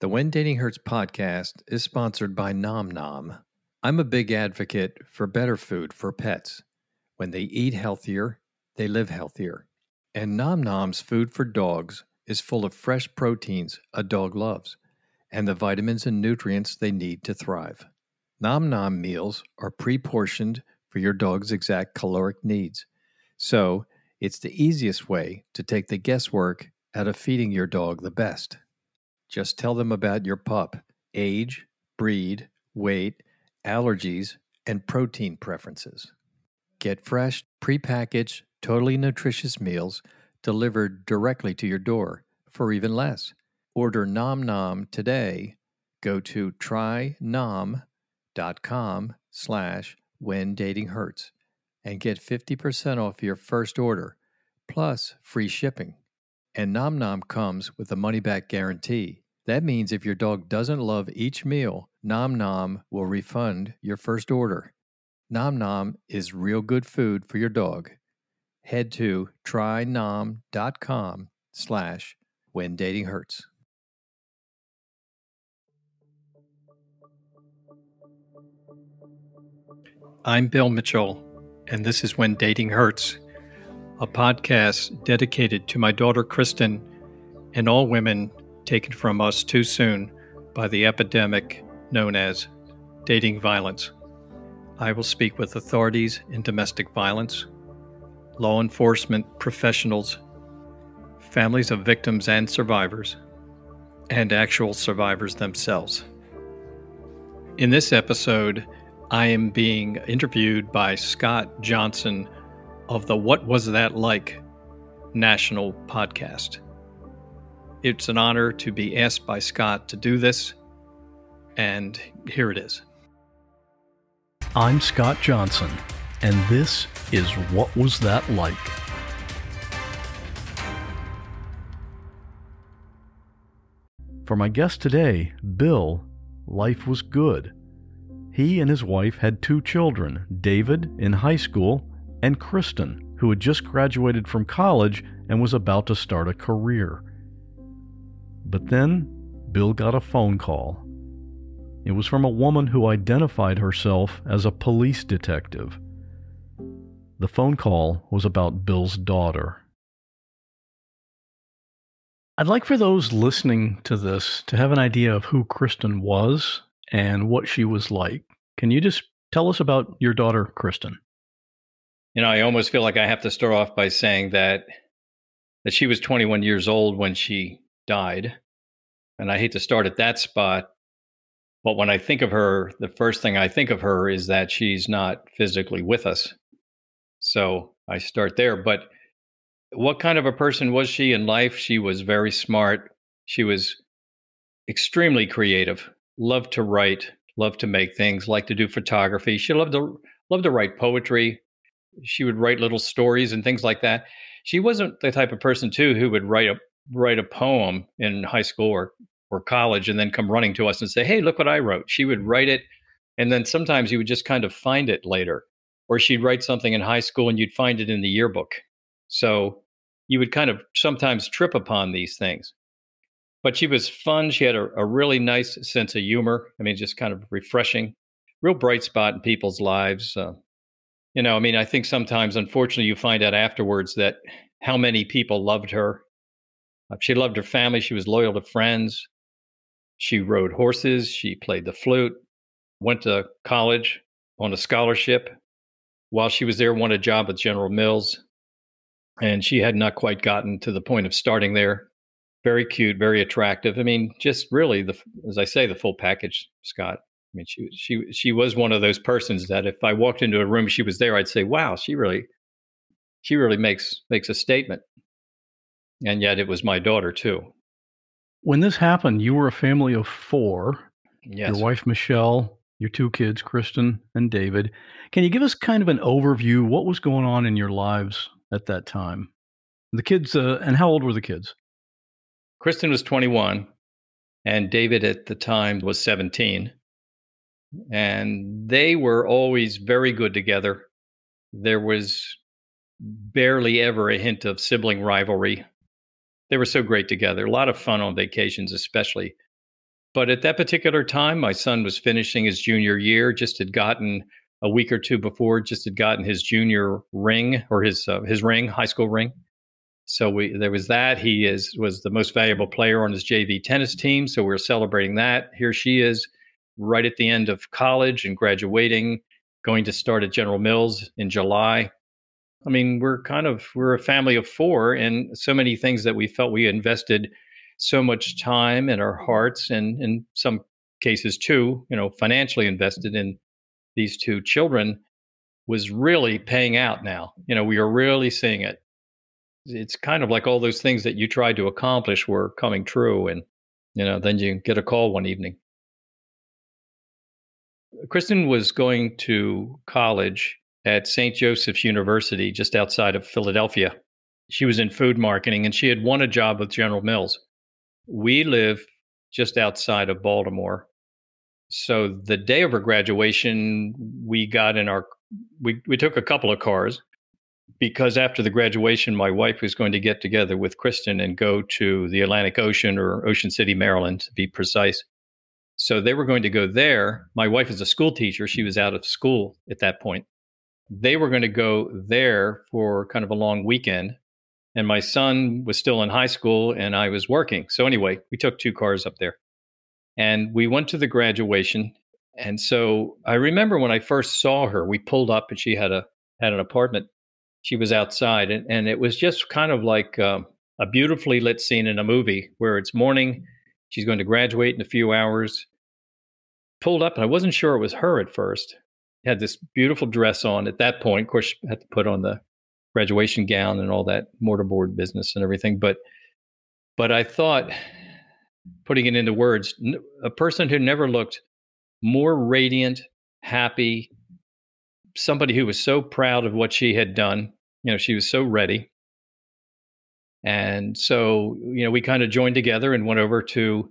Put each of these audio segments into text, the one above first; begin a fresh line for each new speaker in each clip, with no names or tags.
The When Dating Hurts podcast is sponsored by Nom Nom. I'm a big advocate for better food for pets. When they eat healthier, they live healthier. And Nom Nom's food for dogs is full of fresh proteins a dog loves and the vitamins and nutrients they need to thrive. Nom Nom meals are pre portioned for your dog's exact caloric needs. So, it's the easiest way to take the guesswork out of feeding your dog the best. Just tell them about your pup, age, breed, weight, allergies, and protein preferences. Get fresh, prepackaged, totally nutritious meals delivered directly to your door for even less. Order Nom Nom today. Go to trynom.com slash when dating hurts and get 50% off your first order plus free shipping. And Nom Nom comes with a money back guarantee. That means if your dog doesn't love each meal, Nom Nom will refund your first order. Nom Nom is real good food for your dog. Head to trynom.com slash when dating hurts. I'm Bill Mitchell, and this is When Dating Hurts a podcast dedicated to my daughter Kristen and all women taken from us too soon by the epidemic known as dating violence. I will speak with authorities in domestic violence, law enforcement professionals, families of victims and survivors, and actual survivors themselves. In this episode, I am being interviewed by Scott Johnson of the What Was That Like national podcast. It's an honor to be asked by Scott to do this, and here it is.
I'm Scott Johnson, and this is What Was That Like? For my guest today, Bill, life was good. He and his wife had two children, David in high school and Kristen, who had just graduated from college and was about to start a career. But then Bill got a phone call. It was from a woman who identified herself as a police detective. The phone call was about Bill's daughter. I'd like for those listening to this to have an idea of who Kristen was and what she was like. Can you just tell us about your daughter, Kristen?
You know, I almost feel like I have to start off by saying that that she was 21 years old when she died. And I hate to start at that spot, but when I think of her, the first thing I think of her is that she's not physically with us. So I start there. But what kind of a person was she in life? She was very smart. She was extremely creative, loved to write, loved to make things, liked to do photography. She loved to loved to write poetry, she would write little stories and things like that. She wasn't the type of person too who would write a write a poem in high school or or college and then come running to us and say, "Hey, look what I wrote." She would write it and then sometimes you would just kind of find it later. Or she'd write something in high school and you'd find it in the yearbook. So you would kind of sometimes trip upon these things. But she was fun. She had a, a really nice sense of humor. I mean, just kind of refreshing, real bright spot in people's lives. Uh, you know, I mean, I think sometimes, unfortunately, you find out afterwards that how many people loved her. Uh, she loved her family. She was loyal to friends. She rode horses. She played the flute. Went to college on a scholarship. While she was there, won a job at General Mills, and she had not quite gotten to the point of starting there. Very cute, very attractive. I mean, just really the, as I say, the full package, Scott. I mean, she she she was one of those persons that if I walked into a room, she was there. I'd say, "Wow, she really, she really makes makes a statement." And yet, it was my daughter too.
When this happened, you were a family of four.
Yes.
Your wife Michelle, your two kids, Kristen and David. Can you give us kind of an overview? What was going on in your lives at that time? The kids, uh, and how old were the kids?
Kristen was 21, and David at the time was 17 and they were always very good together. There was barely ever a hint of sibling rivalry. They were so great together. A lot of fun on vacations, especially. But at that particular time, my son was finishing his junior year, just had gotten a week or two before, just had gotten his junior ring or his uh, his ring, high school ring. So we there was that. He is was the most valuable player on his JV tennis team. So we we're celebrating that. Here she is, right at the end of college and graduating, going to start at General Mills in July. I mean, we're kind of we're a family of four, and so many things that we felt we invested so much time in our hearts, and in some cases too, you know, financially invested in these two children was really paying out now. You know, we are really seeing it. It's kind of like all those things that you tried to accomplish were coming true. And, you know, then you get a call one evening. Kristen was going to college at St. Joseph's University just outside of Philadelphia. She was in food marketing and she had won a job with General Mills. We live just outside of Baltimore. So the day of her graduation, we got in our we we took a couple of cars because after the graduation, my wife was going to get together with Kristen and go to the Atlantic Ocean or Ocean City, Maryland, to be precise. So they were going to go there. My wife is a school teacher. She was out of school at that point they were going to go there for kind of a long weekend. And my son was still in high school and I was working. So, anyway, we took two cars up there and we went to the graduation. And so I remember when I first saw her, we pulled up and she had a had an apartment. She was outside, and, and it was just kind of like um, a beautifully lit scene in a movie where it's morning. She's going to graduate in a few hours. Pulled up, and I wasn't sure it was her at first had this beautiful dress on. At that point, of course, had to put on the graduation gown and all that mortarboard business and everything. But but I thought, putting it into words, a person who never looked more radiant, happy, somebody who was so proud of what she had done. You know, she was so ready. And so, you know, we kind of joined together and went over to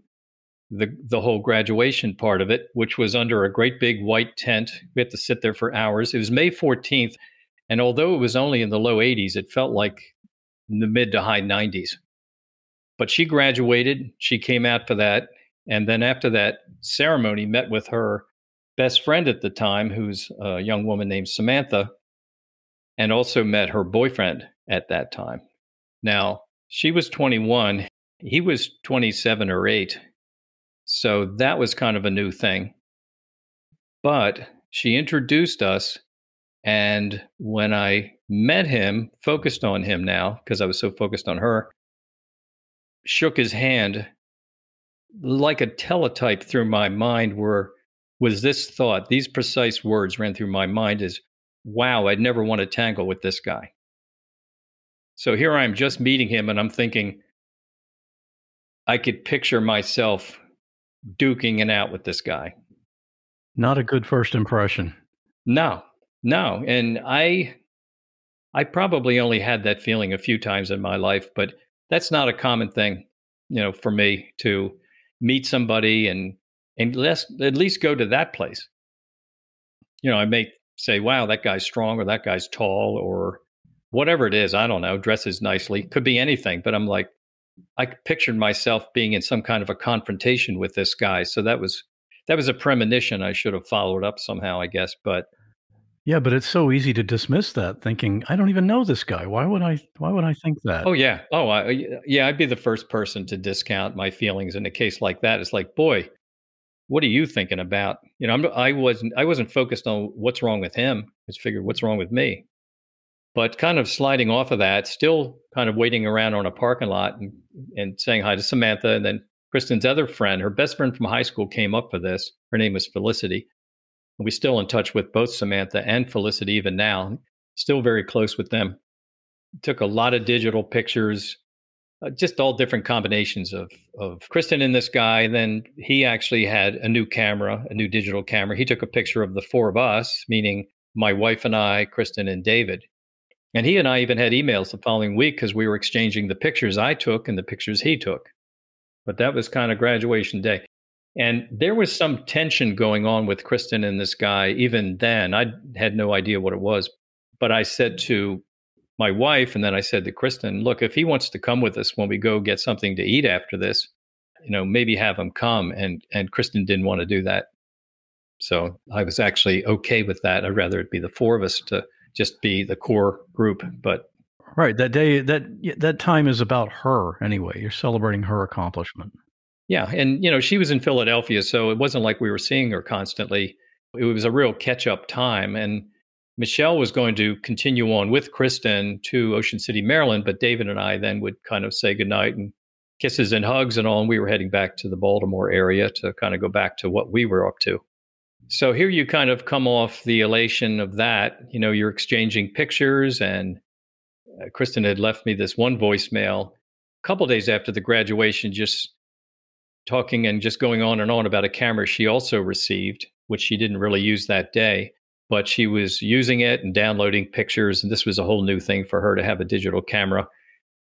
the the whole graduation part of it, which was under a great big white tent. We had to sit there for hours. It was May 14th, and although it was only in the low 80s, it felt like the mid to high 90s. But she graduated. She came out for that, and then after that ceremony, met with her best friend at the time, who's a young woman named Samantha, and also met her boyfriend at that time. Now she was 21. He was 27 or 8 so that was kind of a new thing. But she introduced us. And when I met him, focused on him now, because I was so focused on her, shook his hand like a teletype through my mind were was this thought these precise words ran through my mind is wow i'd never want to tangle with this guy so here i am just meeting him and i'm thinking i could picture myself duking it out with this guy.
Not a good first impression.
No, no. And I, I probably only had that feeling a few times in my life, but that's not a common thing, you know, for me to meet somebody and and let's at least go to that place. You know, I may say, "Wow, that guy's strong," or "That guy's tall," or whatever it is. I don't know. Dresses nicely, could be anything. But I'm like, I pictured myself being in some kind of a confrontation with this guy. So that was that was a premonition I should have followed up somehow, I guess. But
yeah, but it's so easy to dismiss that, thinking I don't even know this guy. Why would I? Why would I think that?
Oh yeah, oh I, uh, yeah. I'd be the first person to discount my feelings in a case like that. It's like, boy, what are you thinking about? You know, I'm, I wasn't I wasn't focused on what's wrong with him. I just figured what's wrong with me. But kind of sliding off of that, still kind of waiting around on a parking lot and, and saying hi to Samantha. And then Kristen's other friend, her best friend from high school, came up for this. Her name was Felicity. And we're still in touch with both Samantha and Felicity even now, still very close with them. Took a lot of digital pictures, uh, just all different combinations of, of Kristen and this guy. Then he actually had a new camera, a new digital camera. He took a picture of the four of us, meaning my wife and I, Kristen and David. And he and I even had emails the following week because we were exchanging the pictures I took and the pictures he took. But that was kind of graduation day. And there was some tension going on with Kristen and this guy even then. I had no idea what it was. But I said to my wife, and then I said to Kristen, look, if he wants to come with us when we go get something to eat after this, you know, maybe have him come. And and Kristen didn't want to do that. So I was actually okay with that. I'd rather it be the four of us to just be the core group. But
right, that day, that that time is about her anyway. You're celebrating her accomplishment.
Yeah, and you know she was in Philadelphia, so it wasn't like we were seeing her constantly. It was a real catch-up time, and Michelle was going to continue on with Kristen to Ocean City, Maryland, but David and I then would kind of say goodnight and kisses and hugs and all, and we were heading back to the Baltimore area to kind of go back to what we were up to. So here you kind of come off the elation of that. You know, you're exchanging pictures, and uh, Kristen had left me this one voicemail a couple days after the graduation, just talking and just going on and on about a camera she also received, which she didn't really use that day but she was using it and downloading pictures and this was a whole new thing for her to have a digital camera.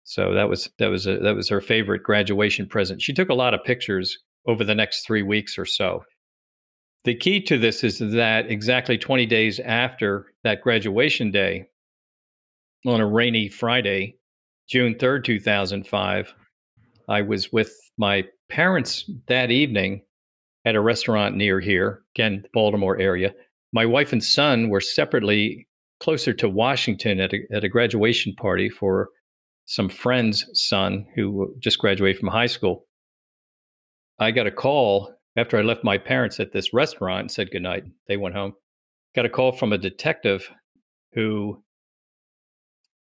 So that was that was a, that was her favorite graduation present. She took a lot of pictures over the next 3 weeks or so the key to this is that exactly 20 days after that graduation day on a rainy friday june 3rd 2005 i was with my parents that evening at a restaurant near here again baltimore area my wife and son were separately closer to Washington at a, at a graduation party for some friend's son who just graduated from high school. I got a call after I left my parents at this restaurant and said goodnight. They went home. Got a call from a detective who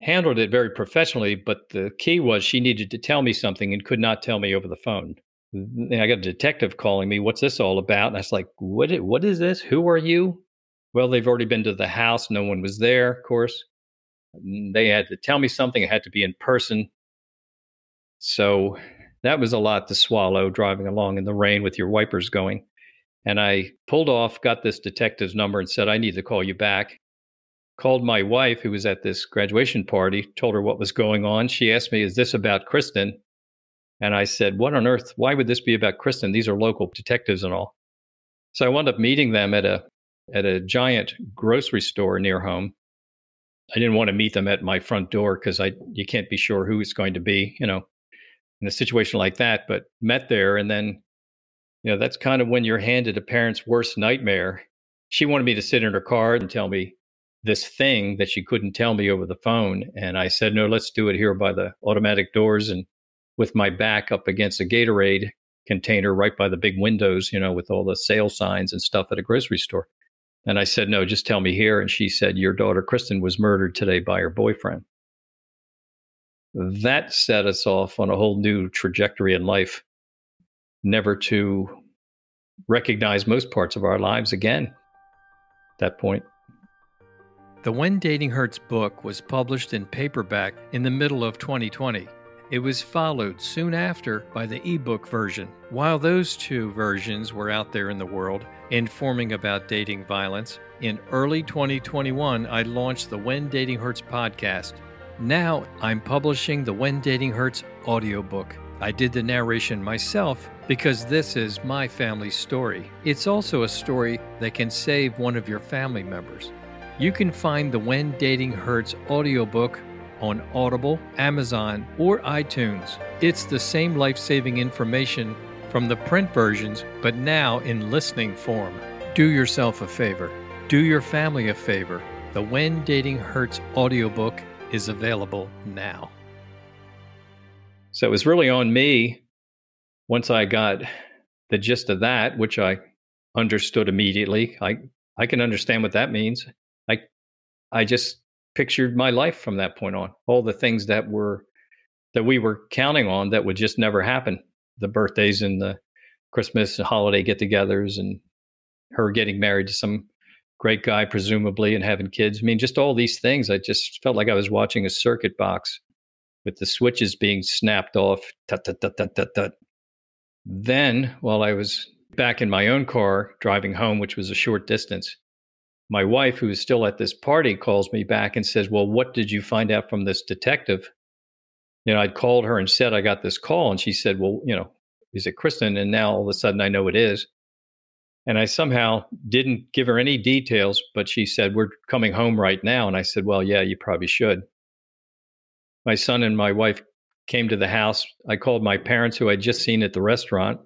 handled it very professionally, but the key was she needed to tell me something and could not tell me over the phone. I got a detective calling me. What's this all about? And I was like, "What? What is this? Who are you?" Well, they've already been to the house. No one was there, of course. They had to tell me something. It had to be in person. So that was a lot to swallow driving along in the rain with your wipers going. And I pulled off, got this detective's number, and said, I need to call you back. Called my wife, who was at this graduation party, told her what was going on. She asked me, Is this about Kristen? And I said, What on earth? Why would this be about Kristen? These are local detectives and all. So I wound up meeting them at a at a giant grocery store near home. I didn't want to meet them at my front door because I you can't be sure who it's going to be, you know, in a situation like that. But met there, and then, you know, that's kind of when you're handed a parent's worst nightmare. She wanted me to sit in her car and tell me this thing that she couldn't tell me over the phone, and I said, no, let's do it here by the automatic doors and with my back up against a Gatorade container right by the big windows, you know, with all the sale signs and stuff at a grocery store. And I said, No, just tell me here. And she said, Your daughter Kristen was murdered today by her boyfriend. That set us off on a whole new trajectory in life, never to recognize most parts of our lives again at that point.
The When Dating Hurts book was published in paperback in the middle of 2020. It was followed soon after by the ebook version. While those two versions were out there in the world, informing about dating violence, in early 2021 I launched the When Dating Hurts podcast. Now I'm publishing the When Dating Hurts audiobook. I did the narration myself because this is my family's story. It's also a story that can save one of your family members. You can find the When Dating Hurts audiobook on Audible, Amazon, or iTunes. It's the same life saving information from the print versions, but now in listening form. Do yourself a favor. Do your family a favor. The When Dating Hurts audiobook is available now.
So it was really on me once I got the gist of that, which I understood immediately. I I can understand what that means. I I just pictured my life from that point on. All the things that were that we were counting on that would just never happen. The birthdays and the Christmas and holiday get-togethers and her getting married to some great guy presumably and having kids. I mean just all these things I just felt like I was watching a circuit box with the switches being snapped off. Tut, tut, tut, tut, tut, tut. Then, while I was back in my own car driving home, which was a short distance, my wife, who is still at this party, calls me back and says, Well, what did you find out from this detective? You know, I'd called her and said I got this call, and she said, Well, you know, is it Kristen? And now all of a sudden I know it is. And I somehow didn't give her any details, but she said, We're coming home right now. And I said, Well, yeah, you probably should. My son and my wife came to the house. I called my parents, who I'd just seen at the restaurant,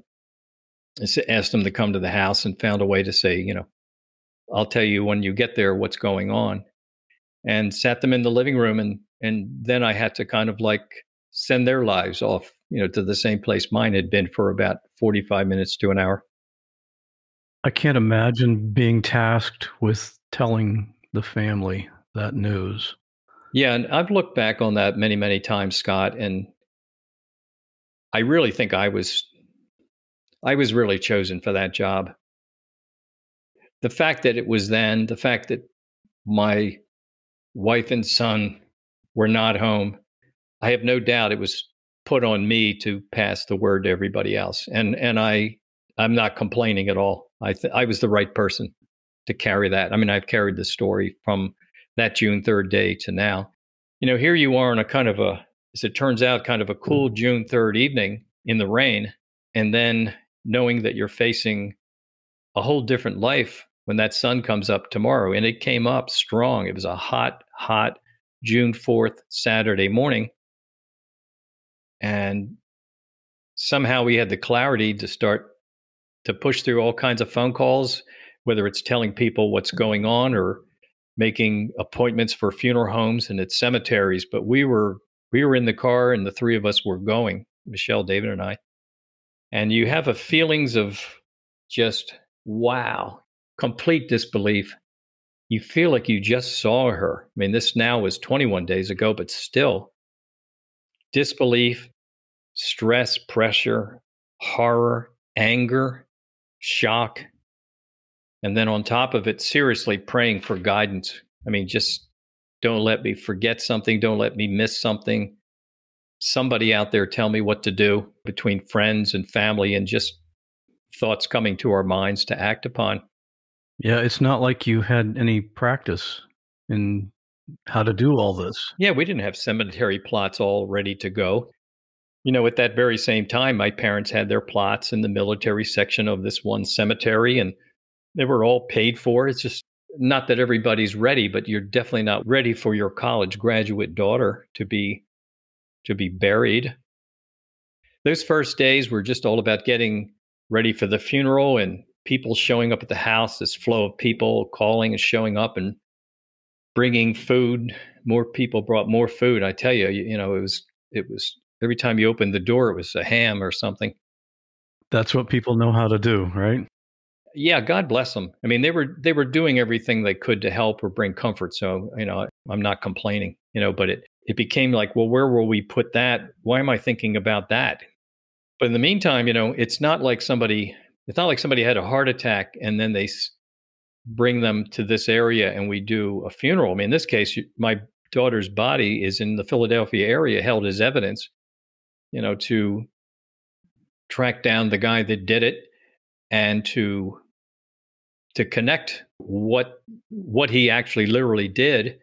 and asked them to come to the house and found a way to say, you know, I'll tell you when you get there what's going on. And sat them in the living room and and then I had to kind of like send their lives off, you know, to the same place mine had been for about 45 minutes to an hour.
I can't imagine being tasked with telling the family that news.
Yeah, and I've looked back on that many, many times, Scott, and I really think I was I was really chosen for that job the fact that it was then, the fact that my wife and son were not home, I have no doubt it was put on me to pass the word to everybody else. And and I I'm not complaining at all. I th- I was the right person to carry that. I mean, I've carried the story from that June 3rd day to now. You know, here you are on a kind of a as it turns out kind of a cool mm-hmm. June 3rd evening in the rain and then knowing that you're facing a whole different life when that sun comes up tomorrow. And it came up strong. It was a hot, hot June 4th Saturday morning. And somehow we had the clarity to start to push through all kinds of phone calls, whether it's telling people what's going on or making appointments for funeral homes and at cemeteries. But we were we were in the car and the three of us were going, Michelle, David, and I. And you have a feelings of just wow, complete disbelief. You feel like you just saw her. I mean, this now was 21 days ago, but still disbelief, stress, pressure, horror, anger, shock. And then on top of it, seriously praying for guidance. I mean, just don't let me forget something. Don't let me miss something. Somebody out there tell me what to do between friends and family and just thoughts coming to our minds to act upon.
Yeah, it's not like you had any practice in how to do all this.
Yeah, we didn't have cemetery plots all ready to go. You know, at that very same time, my parents had their plots in the military section of this one cemetery, and they were all paid for. It's just not that everybody's ready, but you're definitely not ready for your college graduate daughter to be to be buried. Those first days were just all about getting ready for the funeral and people showing up at the house, this flow of people calling and showing up and bringing food. More people brought more food. I tell you, you, know, it was it was every time you opened the door, it was a ham or something.
That's what people know how to do, right?
Yeah, God bless them. I mean, they were they were doing everything they could to help or bring comfort. So, you know, I'm not complaining, you know, but it it became like, well, where will we put that? Why am I thinking about that? But in the meantime, you know, it's not like somebody it's not like somebody had a heart attack and then they bring them to this area and we do a funeral. I mean, in this case, my daughter's body is in the Philadelphia area, held as evidence, you know, to track down the guy that did it and to to connect what what he actually literally did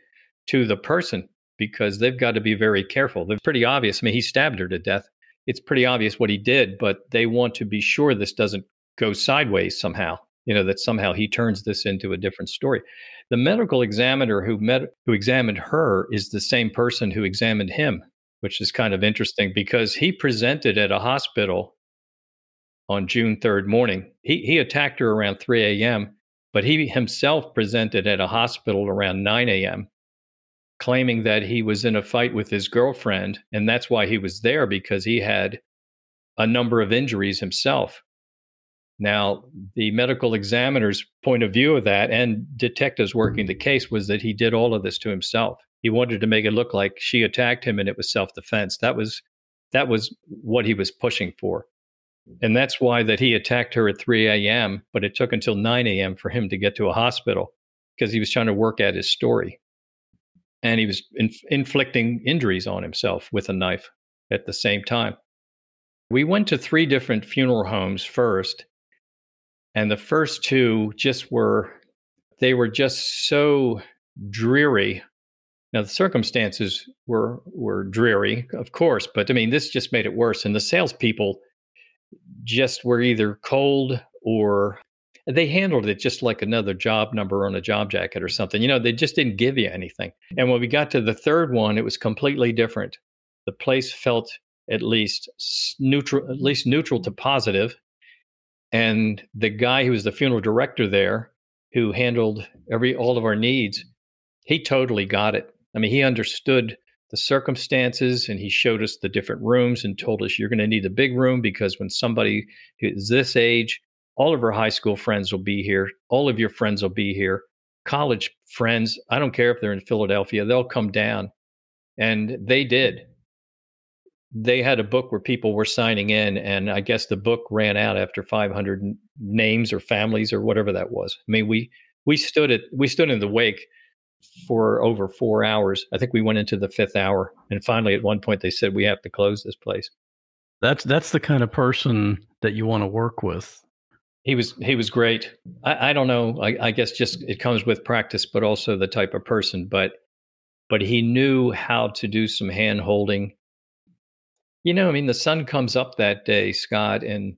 to the person because they've got to be very careful. They're pretty obvious. I mean, he stabbed her to death. It's pretty obvious what he did, but they want to be sure this doesn't go sideways somehow you know that somehow he turns this into a different story the medical examiner who met who examined her is the same person who examined him which is kind of interesting because he presented at a hospital on June 3rd morning he he attacked her around 3 a.m but he himself presented at a hospital around 9 a.m claiming that he was in a fight with his girlfriend and that's why he was there because he had a number of injuries himself now, the medical examiner's point of view of that and detectives working the case was that he did all of this to himself. He wanted to make it look like she attacked him and it was self-defense. That was that was what he was pushing for. And that's why that he attacked her at 3 a.m., but it took until 9 a.m. for him to get to a hospital because he was trying to work at his story. And he was inf- inflicting injuries on himself with a knife at the same time. We went to three different funeral homes first and the first two just were, they were just so dreary. Now the circumstances were were dreary, of course, but I mean this just made it worse. And the salespeople just were either cold or they handled it just like another job number on a job jacket or something. You know, they just didn't give you anything. And when we got to the third one, it was completely different. The place felt at least neutral, at least neutral to positive. And the guy who was the funeral director there, who handled every all of our needs, he totally got it. I mean, he understood the circumstances and he showed us the different rooms and told us you're going to need a big room because when somebody is this age, all of our high school friends will be here, all of your friends will be here, college friends, I don't care if they're in Philadelphia, they'll come down. And they did. They had a book where people were signing in, and I guess the book ran out after 500 names or families or whatever that was. I mean, we we stood at we stood in the wake for over four hours. I think we went into the fifth hour, and finally, at one point, they said we have to close this place.
That's that's the kind of person that you want to work with.
He was he was great. I, I don't know. I, I guess just it comes with practice, but also the type of person. But but he knew how to do some hand holding. You know, I mean, the sun comes up that day, Scott, and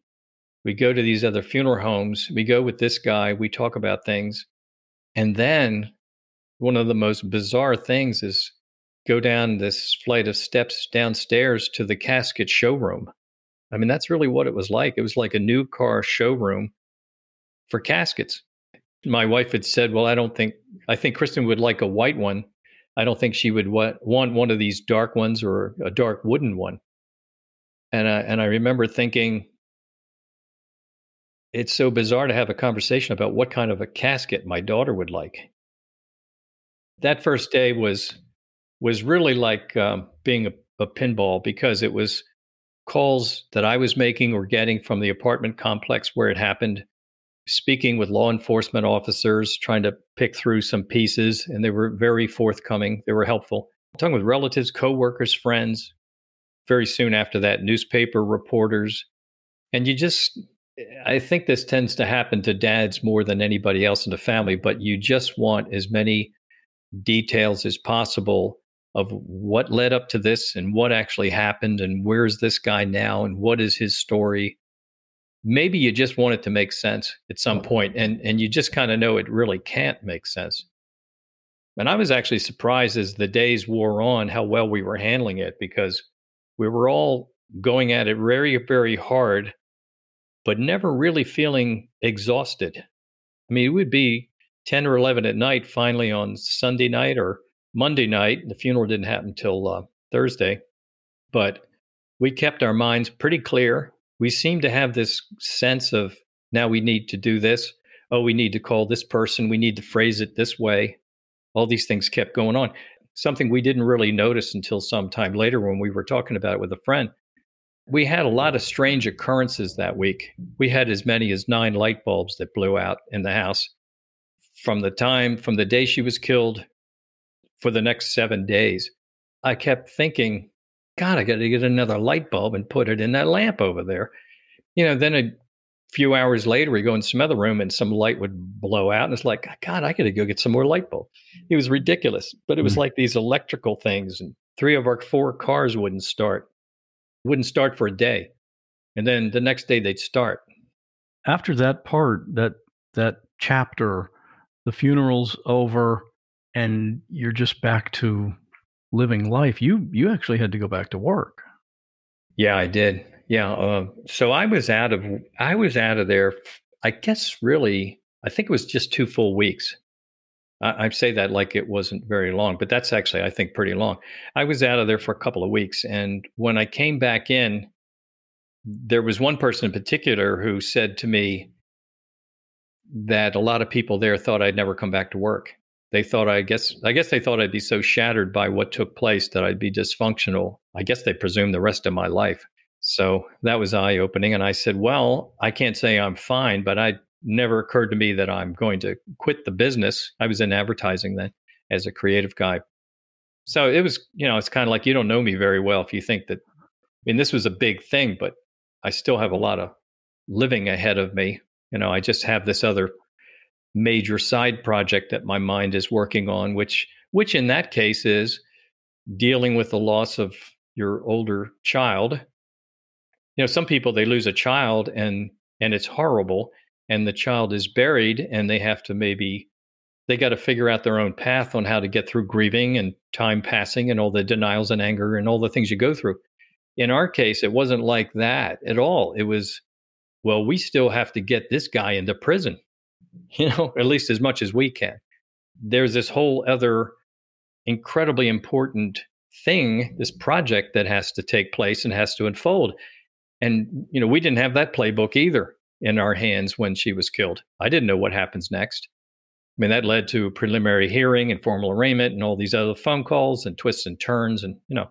we go to these other funeral homes. We go with this guy. We talk about things, and then one of the most bizarre things is go down this flight of steps downstairs to the casket showroom. I mean, that's really what it was like. It was like a new car showroom for caskets. My wife had said, Well, I don't think, I think Kristen would like a white one. I don't think she would want one of these dark ones or a dark wooden one. And I, and I remember thinking, it's so bizarre to have a conversation about what kind of a casket my daughter would like that first day was was really like um, being a, a pinball because it was calls that I was making or getting from the apartment complex where it happened, speaking with law enforcement officers, trying to pick through some pieces, and they were very forthcoming. They were helpful. Talking with relatives, coworkers, friends. Very soon after that, newspaper reporters, and you just. I think this tends to happen to dads more than anybody else in the family, but you just want as many details as possible of what led up to this and what actually happened and where's this guy now and what is his story. Maybe you just want it to make sense at some mm-hmm. point and and you just kind of know it really can't make sense. And i was actually surprised as the days wore on how well we were handling it because we were all going at it very very hard but never really feeling exhausted. I mean it would be 10 or 11 at night, finally on Sunday night or Monday night. The funeral didn't happen till uh, Thursday, but we kept our minds pretty clear. We seemed to have this sense of now we need to do this. Oh, we need to call this person. We need to phrase it this way. All these things kept going on. Something we didn't really notice until some time later when we were talking about it with a friend. We had a lot of strange occurrences that week. We had as many as nine light bulbs that blew out in the house from the time from the day she was killed for the next seven days i kept thinking god i got to get another light bulb and put it in that lamp over there. You know then a few hours later we go in some other room and some light would blow out and it's like god i gotta go get some more light bulb. It was ridiculous but it was mm-hmm. like these electrical things and three of our four cars wouldn't start wouldn't start for a day and then the next day they'd start.
After that part that that chapter the funeral's over and you're just back to living life you you actually had to go back to work.
Yeah i did. Yeah uh, so i was out of i was out of there i guess really i think it was just two full weeks. I, I say that like it wasn't very long but that's actually i think pretty long. I was out of there for a couple of weeks and when i came back in there was one person in particular who said to me that a lot of people there thought I'd never come back to work. They thought I guess I guess they thought I'd be so shattered by what took place that I'd be dysfunctional. I guess they presumed the rest of my life. So that was eye opening and I said, "Well, I can't say I'm fine, but I never occurred to me that I'm going to quit the business. I was in advertising then as a creative guy. So it was, you know, it's kind of like you don't know me very well if you think that I mean this was a big thing, but I still have a lot of living ahead of me you know, I just have this other major side project that my mind is working on, which which in that case is dealing with the loss of your older child. You know, some people they lose a child and and it's horrible and the child is buried and they have to maybe they got to figure out their own path on how to get through grieving and time passing and all the denials and anger and all the things you go through. in our case, it wasn't like that at all. It was, well, we still have to get this guy into prison, you know, at least as much as we can. There's this whole other incredibly important thing, this project that has to take place and has to unfold. And, you know, we didn't have that playbook either in our hands when she was killed. I didn't know what happens next. I mean, that led to a preliminary hearing and formal arraignment and all these other phone calls and twists and turns. And, you know,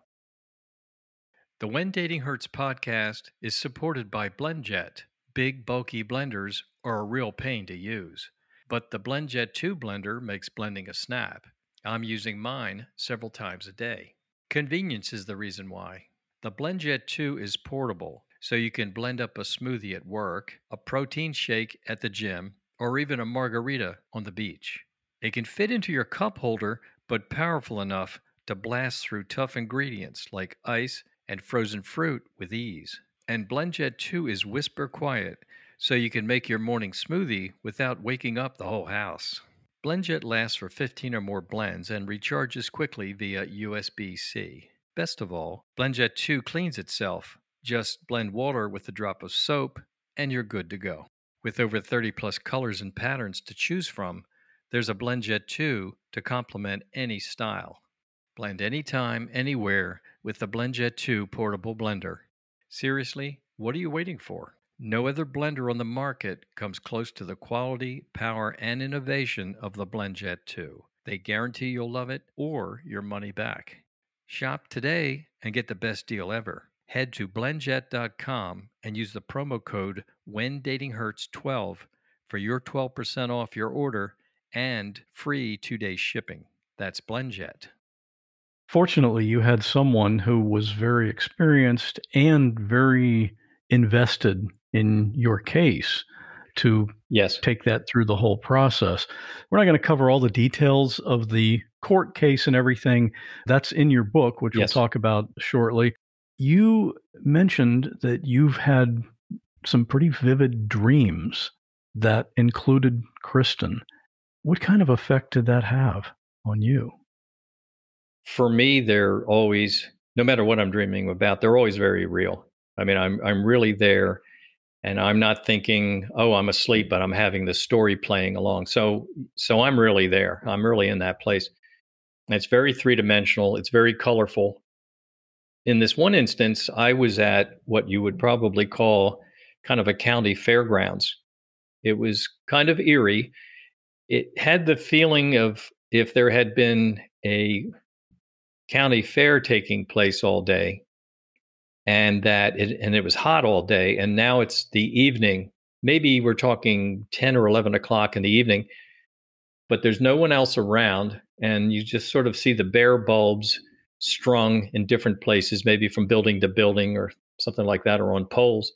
the When Dating Hurts podcast is supported by BlendJet. Big, bulky blenders are a real pain to use, but the BlendJet 2 blender makes blending a snap. I'm using mine several times a day. Convenience is the reason why. The BlendJet 2 is portable, so you can blend up a smoothie at work, a protein shake at the gym, or even a margarita on the beach. It can fit into your cup holder, but powerful enough to blast through tough ingredients like ice and frozen fruit with ease. And BlendJet 2 is whisper quiet, so you can make your morning smoothie without waking up the whole house. BlendJet lasts for 15 or more blends and recharges quickly via USB C. Best of all, BlendJet 2 cleans itself. Just blend water with a drop of soap, and you're good to go. With over 30 plus colors and patterns to choose from, there's a BlendJet 2 to complement any style. Blend anytime, anywhere with the BlendJet 2 portable blender. Seriously, what are you waiting for? No other blender on the market comes close to the quality, power, and innovation of the BlendJet 2. They guarantee you'll love it or your money back. Shop today and get the best deal ever. Head to blendjet.com and use the promo code WhenDatingHurts12 for your 12% off your order and free two day shipping. That's BlendJet.
Fortunately, you had someone who was very experienced and very invested in your case to
yes.
take that through the whole process. We're not going to cover all the details of the court case and everything. That's in your book, which yes. we'll talk about shortly. You mentioned that you've had some pretty vivid dreams that included Kristen. What kind of effect did that have on you?
For me, they're always, no matter what I'm dreaming about, they're always very real. I mean, I'm I'm really there, and I'm not thinking, oh, I'm asleep, but I'm having the story playing along. So so I'm really there. I'm really in that place. And it's very three dimensional. It's very colorful. In this one instance, I was at what you would probably call kind of a county fairgrounds. It was kind of eerie. It had the feeling of if there had been a county fair taking place all day and that it, and it was hot all day and now it's the evening. Maybe we're talking 10 or 11 o'clock in the evening but there's no one else around and you just sort of see the bare bulbs strung in different places maybe from building to building or something like that or on poles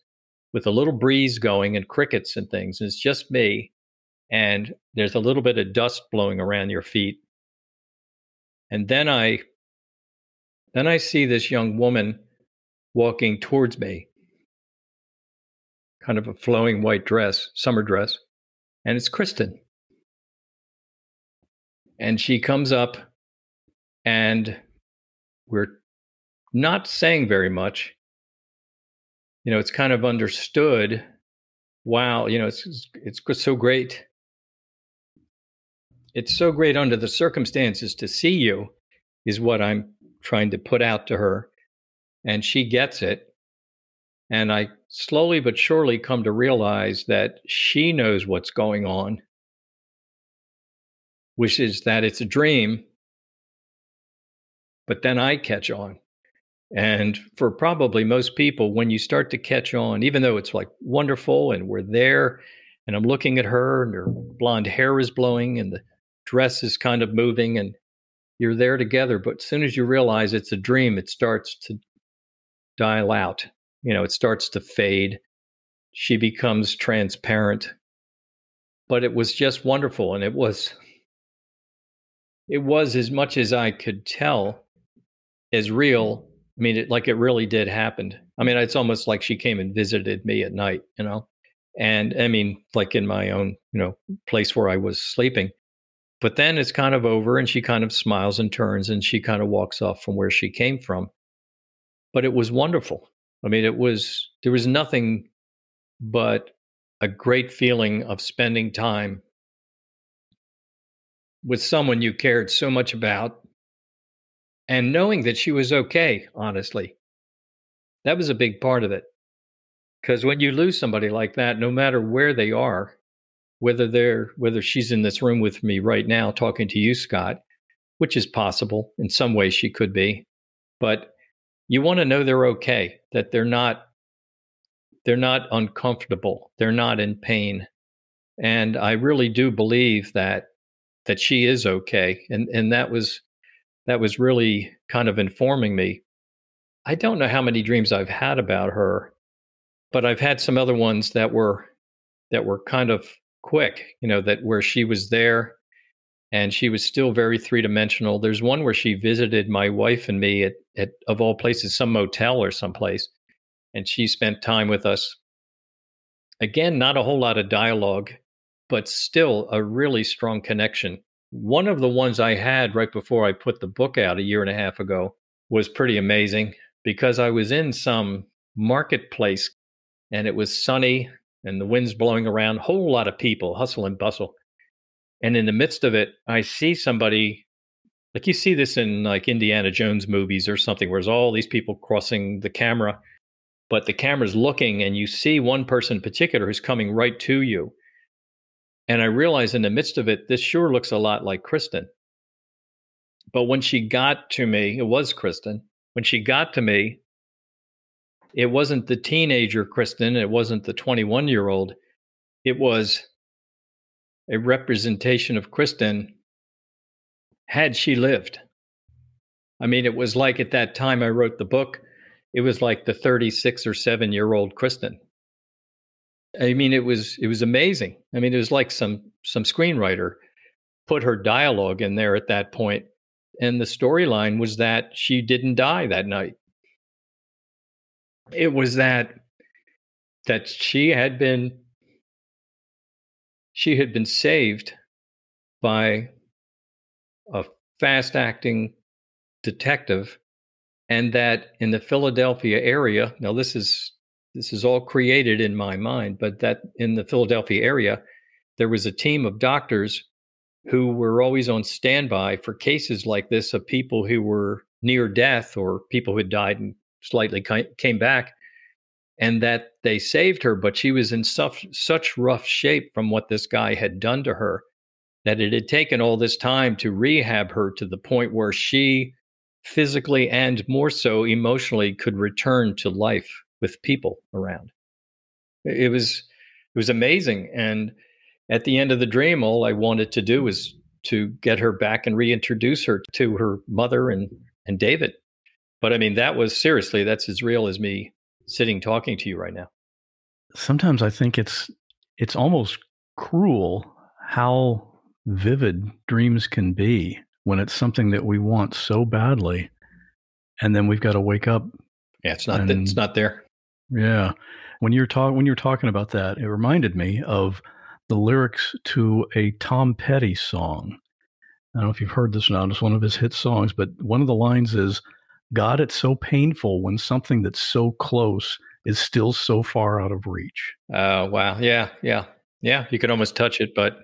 with a little breeze going and crickets and things and it's just me and there's a little bit of dust blowing around your feet. And then i then I see this young woman walking towards me, kind of a flowing white dress, summer dress, and it's Kristen. And she comes up, and we're not saying very much. You know, it's kind of understood. Wow, you know, it's it's so great. It's so great under the circumstances to see you, is what I'm trying to put out to her, and she gets it. And I slowly but surely come to realize that she knows what's going on, which is that it's a dream. But then I catch on. And for probably most people, when you start to catch on, even though it's like wonderful and we're there, and I'm looking at her and her blonde hair is blowing and the dress is kind of moving and you're there together but as soon as you realize it's a dream it starts to dial out you know it starts to fade. She becomes transparent. But it was just wonderful and it was it was as much as i could tell as real. Mm-hmm. I mean it, like it really did happen i mean it's almost like she came and visited me at night you know? And i mean like in my own you know place where i was sleeping but then it's kind of over and she kind of smiles and turns and she kind of walks off from where she came from. but it was wonderful. I mean, it was, there was nothing but a great feeling of spending time with someone you cared so much about and knowing that she was okay, honestly. That was a big part of it. Because when you lose somebody like that, no matter where they are, whether they're whether she's in this room with me right now talking to you, Scott, which is possible in some ways she could be, but you want to know they're okay, that they're not they're not uncomfortable, they're not in pain. And I really do believe that that she is okay. And and that was that was really kind of informing me. I don't know how many dreams I've had about her, but I've had some other ones that were that were kind of quick, you know, that where she was there and she was still very three dimensional. There's one where she visited my wife and me at, at of all places, some motel or someplace, and she spent time with us. Again, not a whole lot of dialogue, but still a really strong connection. One of the ones I had right before I put the book out a year and a half ago was pretty amazing because I was in some marketplace and it was sunny and the wind's blowing around, whole lot of people, hustle and bustle. And in the midst of it, I see somebody like you see this in like Indiana Jones movies or something, where there's all these people crossing the camera, but the camera's looking and you see one person in particular who's coming right to you. And I realize in the midst of it, this sure looks a lot like Kristen. But when she got to me, it was Kristen. When she got to me, it wasn't the teenager Kristen, it wasn't the 21 year old. It was a representation of Kristen had she lived. I mean, it was like at that time I wrote the book, it was like the 36 or 7 year old Kristen. I mean, it was it was amazing. I mean, it was like some some screenwriter put her dialogue in there at that point, and the storyline was that she didn't die that night. It was that that she had been she had been saved by a fast acting detective and that in the Philadelphia area now this is this is all created in my mind but that in the Philadelphia area there was a team of doctors who were always on standby for cases like this of people who were near death or people who had died and slightly came back and that they saved her but she was in such such rough shape from what this guy had done to her that it had taken all this time to rehab her to the point where she physically and more so emotionally could return to life with people around. It was it was amazing and at the end of the dream all i wanted to do was to get her back and reintroduce her to her mother and and david but I mean, that was seriously, that's as real as me sitting talking to you right now.
Sometimes I think it's it's almost cruel how vivid dreams can be when it's something that we want so badly and then we've got to wake up
yeah it's not and, it's not there.
Yeah. When you're talking when you're talking about that it reminded me of the lyrics to a tom petty song. I don't know if you've heard this or not it's one of his hit songs but one of the lines is God, it's so painful when something that's so close is still so far out of reach.
Oh, uh, wow. Yeah. Yeah. Yeah. You could almost touch it, but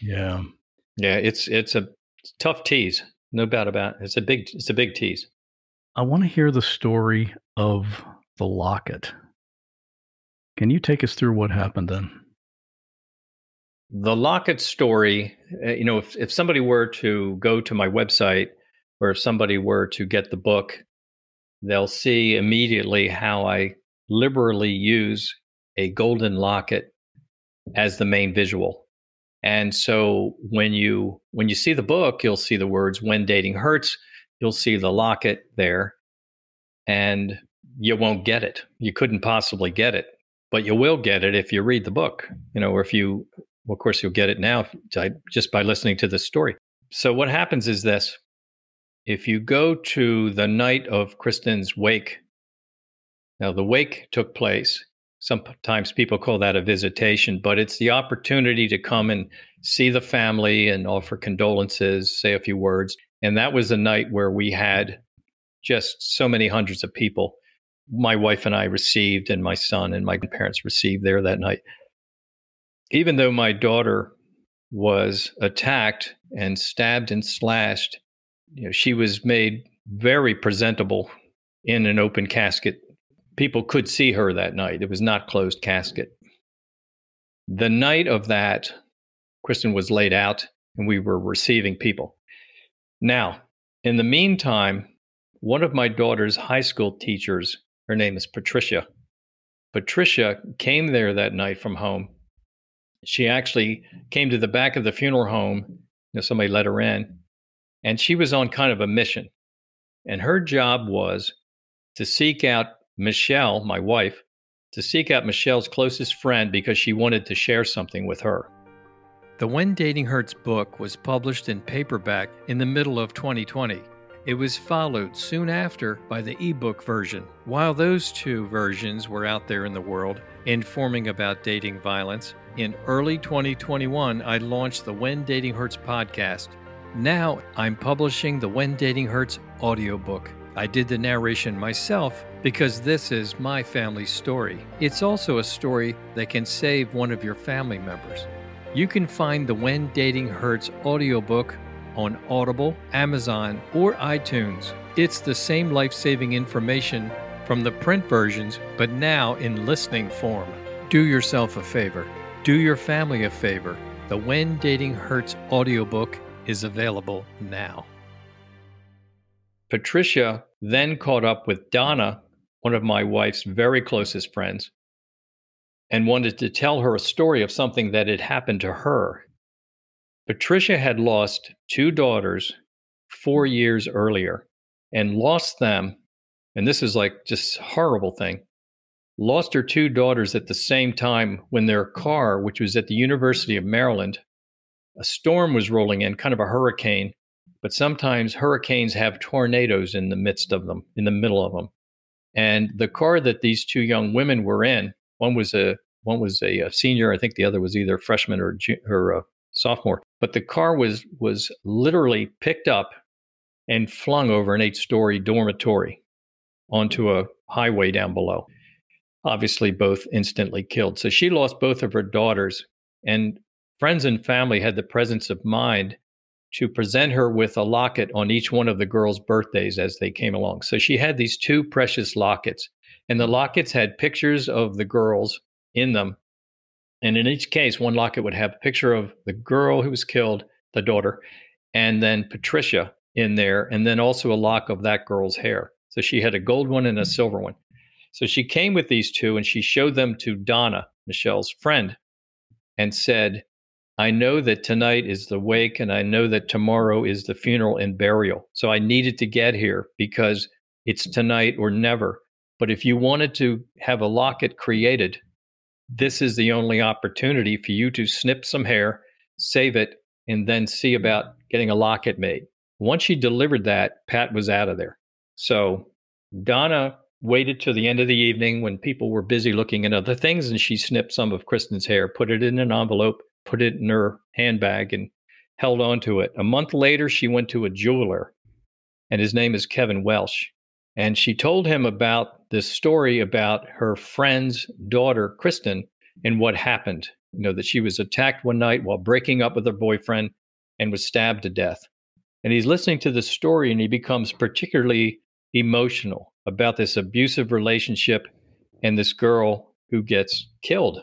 yeah.
Yeah. It's, it's a tough tease. No doubt about it. It's a big, it's a big tease.
I want to hear the story of the locket. Can you take us through what happened then?
The locket story, uh, you know, if, if somebody were to go to my website or if somebody were to get the book, they'll see immediately how I liberally use a golden locket as the main visual. And so when you when you see the book, you'll see the words when dating hurts, you'll see the locket there and you won't get it. You couldn't possibly get it, but you will get it if you read the book, you know, or if you well, of course you'll get it now just by listening to the story. So what happens is this if you go to the night of Kristen's wake, now the wake took place. Sometimes people call that a visitation, but it's the opportunity to come and see the family and offer condolences, say a few words. And that was the night where we had just so many hundreds of people my wife and I received, and my son and my parents received there that night. Even though my daughter was attacked and stabbed and slashed, you know, she was made very presentable in an open casket. People could see her that night. It was not closed casket. The night of that, Kristen was laid out and we were receiving people. Now, in the meantime, one of my daughter's high school teachers, her name is Patricia. Patricia came there that night from home. She actually came to the back of the funeral home. You know, somebody let her in, and she was on kind of a mission. And her job was to seek out Michelle, my wife, to seek out Michelle's closest friend because she wanted to share something with her.
The When Dating Hurts book was published in paperback in the middle of 2020. It was followed soon after by the ebook version. While those two versions were out there in the world, informing about dating violence, in early 2021 I launched the When Dating Hurts podcast. Now I'm publishing the When Dating Hurts audiobook. I did the narration myself because this is my family's story. It's also a story that can save one of your family members. You can find the When Dating Hurts audiobook on Audible, Amazon, or iTunes. It's the same life saving information from the print versions, but now in listening form. Do yourself a favor. Do your family a favor. The When Dating Hurts audiobook is available now.
Patricia then caught up with Donna, one of my wife's very closest friends, and wanted to tell her a story of something that had happened to her. Patricia had lost two daughters four years earlier and lost them. And this is like just horrible thing. Lost her two daughters at the same time when their car, which was at the University of Maryland, a storm was rolling in, kind of a hurricane, but sometimes hurricanes have tornadoes in the midst of them, in the middle of them. And the car that these two young women were in, one was a one was a, a senior, I think the other was either freshman or or sophomore. But the car was was literally picked up and flung over an eight-story dormitory onto a highway down below. Obviously, both instantly killed. So she lost both of her daughters, and friends and family had the presence of mind to present her with a locket on each one of the girls' birthdays as they came along. So she had these two precious lockets, and the lockets had pictures of the girls in them. And in each case, one locket would have a picture of the girl who was killed, the daughter, and then Patricia in there, and then also a lock of that girl's hair. So she had a gold one and a silver one. So she came with these two and she showed them to Donna, Michelle's friend, and said, I know that tonight is the wake and I know that tomorrow is the funeral and burial. So I needed to get here because it's tonight or never. But if you wanted to have a locket created, this is the only opportunity for you to snip some hair, save it, and then see about getting a locket made. Once she delivered that, Pat was out of there. So Donna waited till the end of the evening when people were busy looking at other things, and she snipped some of Kristen's hair, put it in an envelope, put it in her handbag and held on to it. A month later, she went to a jeweler, and his name is Kevin Welsh. And she told him about this story about her friend's daughter, Kristen, and what happened. You know, that she was attacked one night while breaking up with her boyfriend and was stabbed to death. And he's listening to the story and he becomes particularly emotional about this abusive relationship and this girl who gets killed.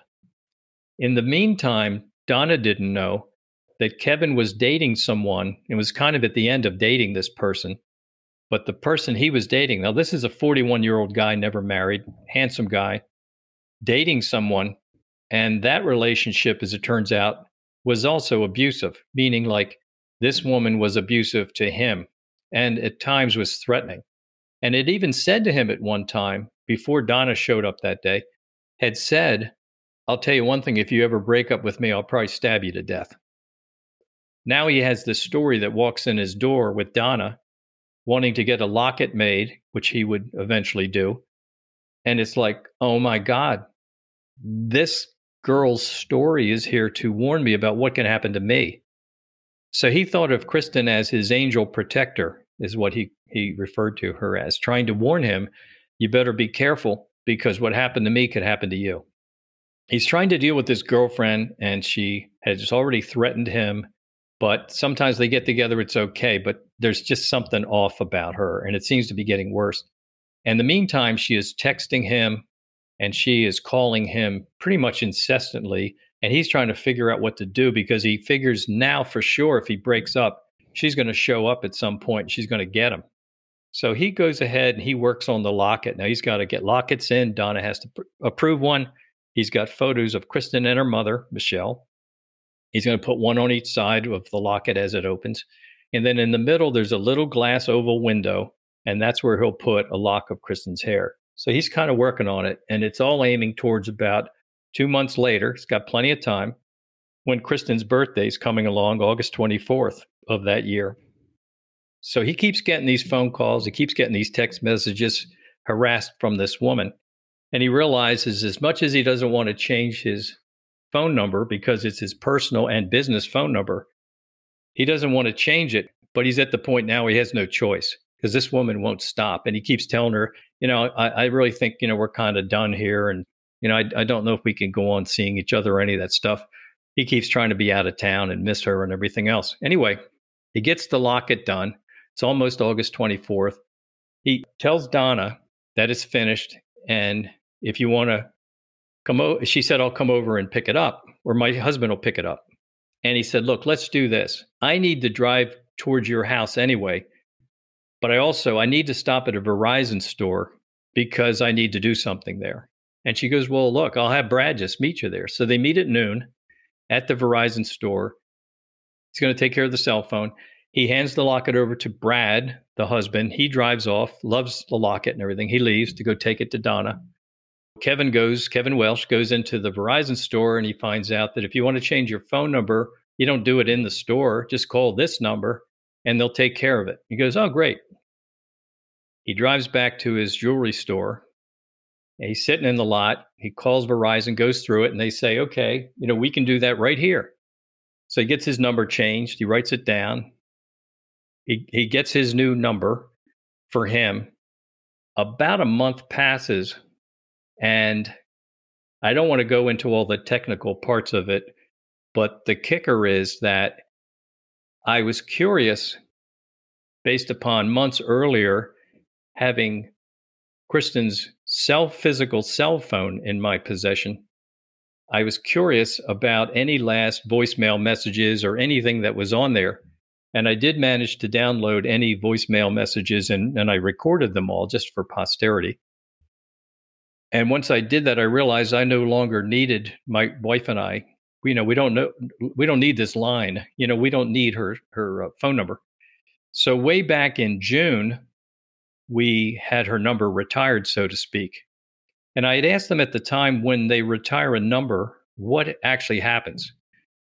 In the meantime, Donna didn't know that Kevin was dating someone and was kind of at the end of dating this person. But the person he was dating, now this is a 41 year old guy, never married, handsome guy, dating someone. And that relationship, as it turns out, was also abusive, meaning like this woman was abusive to him and at times was threatening. And it even said to him at one time, before Donna showed up that day, had said, I'll tell you one thing if you ever break up with me, I'll probably stab you to death. Now he has this story that walks in his door with Donna wanting to get a locket made, which he would eventually do. And it's like, oh my God, this girl's story is here to warn me about what can happen to me. So he thought of Kristen as his angel protector, is what he, he referred to her as, trying to warn him you better be careful because what happened to me could happen to you. He's trying to deal with this girlfriend, and she has already threatened him. But sometimes they get together, it's okay. But there's just something off about her, and it seems to be getting worse. And the meantime, she is texting him and she is calling him pretty much incessantly. And he's trying to figure out what to do because he figures now for sure if he breaks up, she's going to show up at some point. She's going to get him. So he goes ahead and he works on the locket. Now he's got to get lockets in. Donna has to pr- approve one. He's got photos of Kristen and her mother, Michelle. He's going to put one on each side of the locket as it opens. And then in the middle, there's a little glass oval window, and that's where he'll put a lock of Kristen's hair. So he's kind of working on it, and it's all aiming towards about two months later. He's got plenty of time when Kristen's birthday is coming along, August 24th of that year. So he keeps getting these phone calls, he keeps getting these text messages harassed from this woman. And he realizes as much as he doesn't want to change his phone number because it's his personal and business phone number, he doesn't want to change it. But he's at the point now he has no choice because this woman won't stop. And he keeps telling her, you know, I, I really think, you know, we're kind of done here. And, you know, I, I don't know if we can go on seeing each other or any of that stuff. He keeps trying to be out of town and miss her and everything else. Anyway, he gets the locket done it's almost August 24th. He tells Donna that it's finished. And if you want to come over, she said, I'll come over and pick it up, or my husband will pick it up. And he said, Look, let's do this. I need to drive towards your house anyway. But I also I need to stop at a Verizon store because I need to do something there. And she goes, Well, look, I'll have Brad just meet you there. So they meet at noon at the Verizon store. He's going to take care of the cell phone. He hands the locket over to Brad, the husband. He drives off, loves the locket and everything. He leaves to go take it to Donna. Kevin goes, Kevin Welsh goes into the Verizon store and he finds out that if you want to change your phone number, you don't do it in the store. Just call this number and they'll take care of it. He goes, Oh, great. He drives back to his jewelry store. He's sitting in the lot. He calls Verizon, goes through it, and they say, Okay, you know, we can do that right here. So he gets his number changed. He writes it down. He, he gets his new number for him. About a month passes, and I don't want to go into all the technical parts of it, but the kicker is that I was curious based upon months earlier having Kristen's cell physical cell phone in my possession. I was curious about any last voicemail messages or anything that was on there. And I did manage to download any voicemail messages and, and I recorded them all just for posterity. And once I did that, I realized I no longer needed my wife and I. You know, we don't know, we don't need this line. You know, we don't need her her uh, phone number. So way back in June, we had her number retired, so to speak. And I had asked them at the time when they retire a number, what actually happens?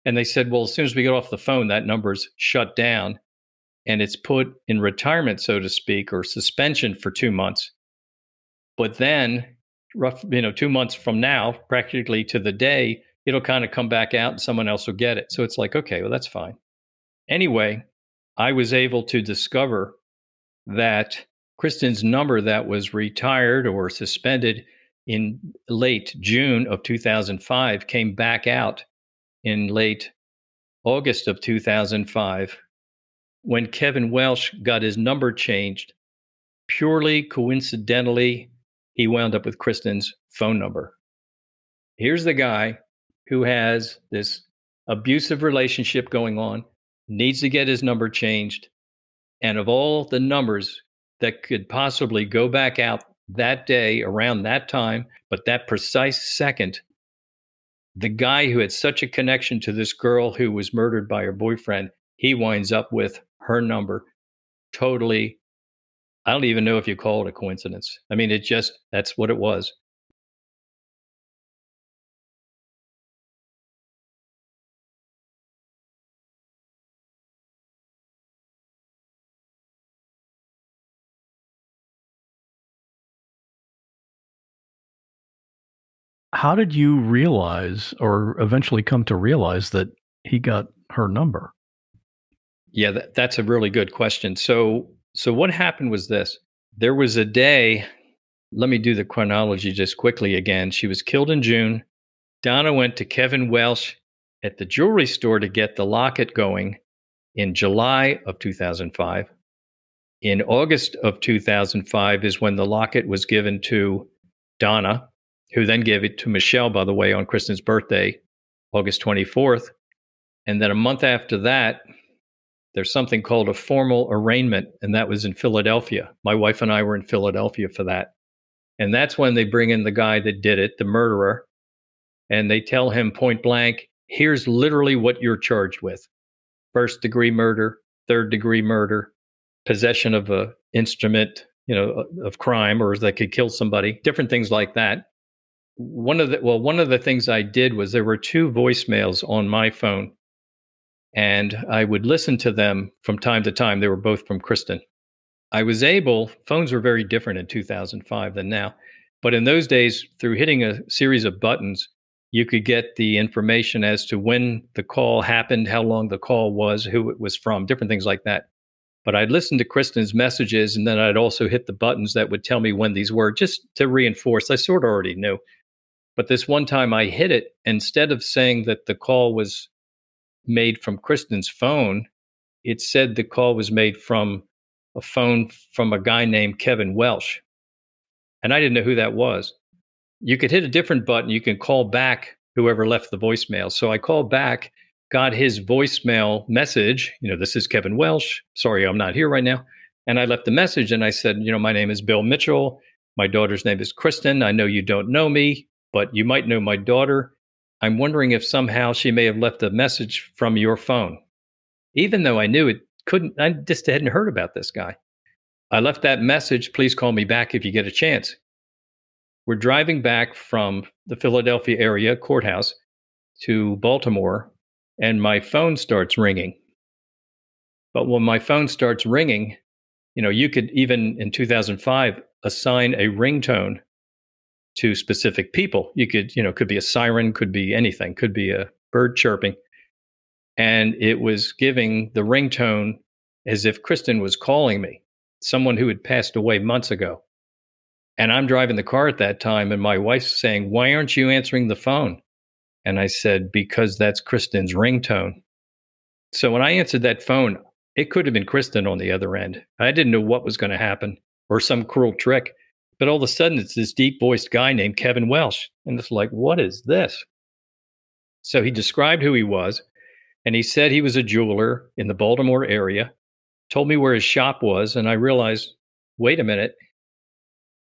And they said, well, as soon as we get off the phone, that number's shut down and it's put in retirement, so to speak, or suspension for two months. But then, rough, you know, two months from now, practically to the day, it'll kind of come back out and someone else will get it. So it's like, okay, well, that's fine. Anyway, I was able to discover that Kristen's number that was retired or suspended in late June of 2005 came back out in late August of 2005 when Kevin Welsh got his number changed. Purely coincidentally, he wound up with Kristen's phone number. Here's the guy who has this abusive relationship going on, needs to get his number changed. And of all the numbers that could possibly go back out that day around that time, but that precise second, the guy who had such a connection to this girl who was murdered by her boyfriend, he winds up with her number. Totally, I don't even know if you call it a coincidence. I mean, it just, that's what it was.
How did you realize or eventually come to realize that he got her number?
Yeah, that, that's a really good question. So, so what happened was this: there was a day let me do the chronology just quickly again. She was killed in June. Donna went to Kevin Welsh at the jewelry store to get the locket going in July of 2005. In August of 2005 is when the locket was given to Donna, who then gave it to Michelle, by the way, on Kristen's birthday, August 24th. And then a month after that, there's something called a formal arraignment, and that was in Philadelphia. My wife and I were in Philadelphia for that. And that's when they bring in the guy that did it, the murderer, and they tell him point blank, here's literally what you're charged with first degree murder, third degree murder, possession of a instrument, you know, of crime or that could kill somebody, different things like that. One of the well, one of the things I did was there were two voicemails on my phone and I would listen to them from time to time. They were both from Kristen. I was able, phones were very different in 2005 than now, but in those days, through hitting a series of buttons, you could get the information as to when the call happened, how long the call was, who it was from, different things like that. But I'd listen to Kristen's messages and then I'd also hit the buttons that would tell me when these were just to reinforce. I sort of already knew. But this one time I hit it, instead of saying that the call was made from Kristen's phone, it said the call was made from a phone from a guy named Kevin Welsh. And I didn't know who that was. You could hit a different button, you can call back whoever left the voicemail. So I called back, got his voicemail message. You know, this is Kevin Welsh. Sorry, I'm not here right now. And I left the message and I said, you know, my name is Bill Mitchell. My daughter's name is Kristen. I know you don't know me, but you might know my daughter. I'm wondering if somehow she may have left a message from your phone. Even though I knew it couldn't, I just hadn't heard about this guy. I left that message. Please call me back if you get a chance. We're driving back from the Philadelphia area courthouse to Baltimore, and my phone starts ringing. But when my phone starts ringing, you know, you could even in 2005 assign a ringtone to specific people. You could, you know, could be a siren, could be anything, could be a bird chirping. And it was giving the ringtone as if Kristen was calling me, someone who had passed away months ago. And I'm driving the car at that time, and my wife's saying, Why aren't you answering the phone? And I said, Because that's Kristen's ringtone. So when I answered that phone, it could have been Kristen on the other end. I didn't know what was going to happen or some cruel trick. But all of a sudden, it's this deep voiced guy named Kevin Welsh. And it's like, what is this? So he described who he was. And he said he was a jeweler in the Baltimore area, told me where his shop was. And I realized, wait a minute.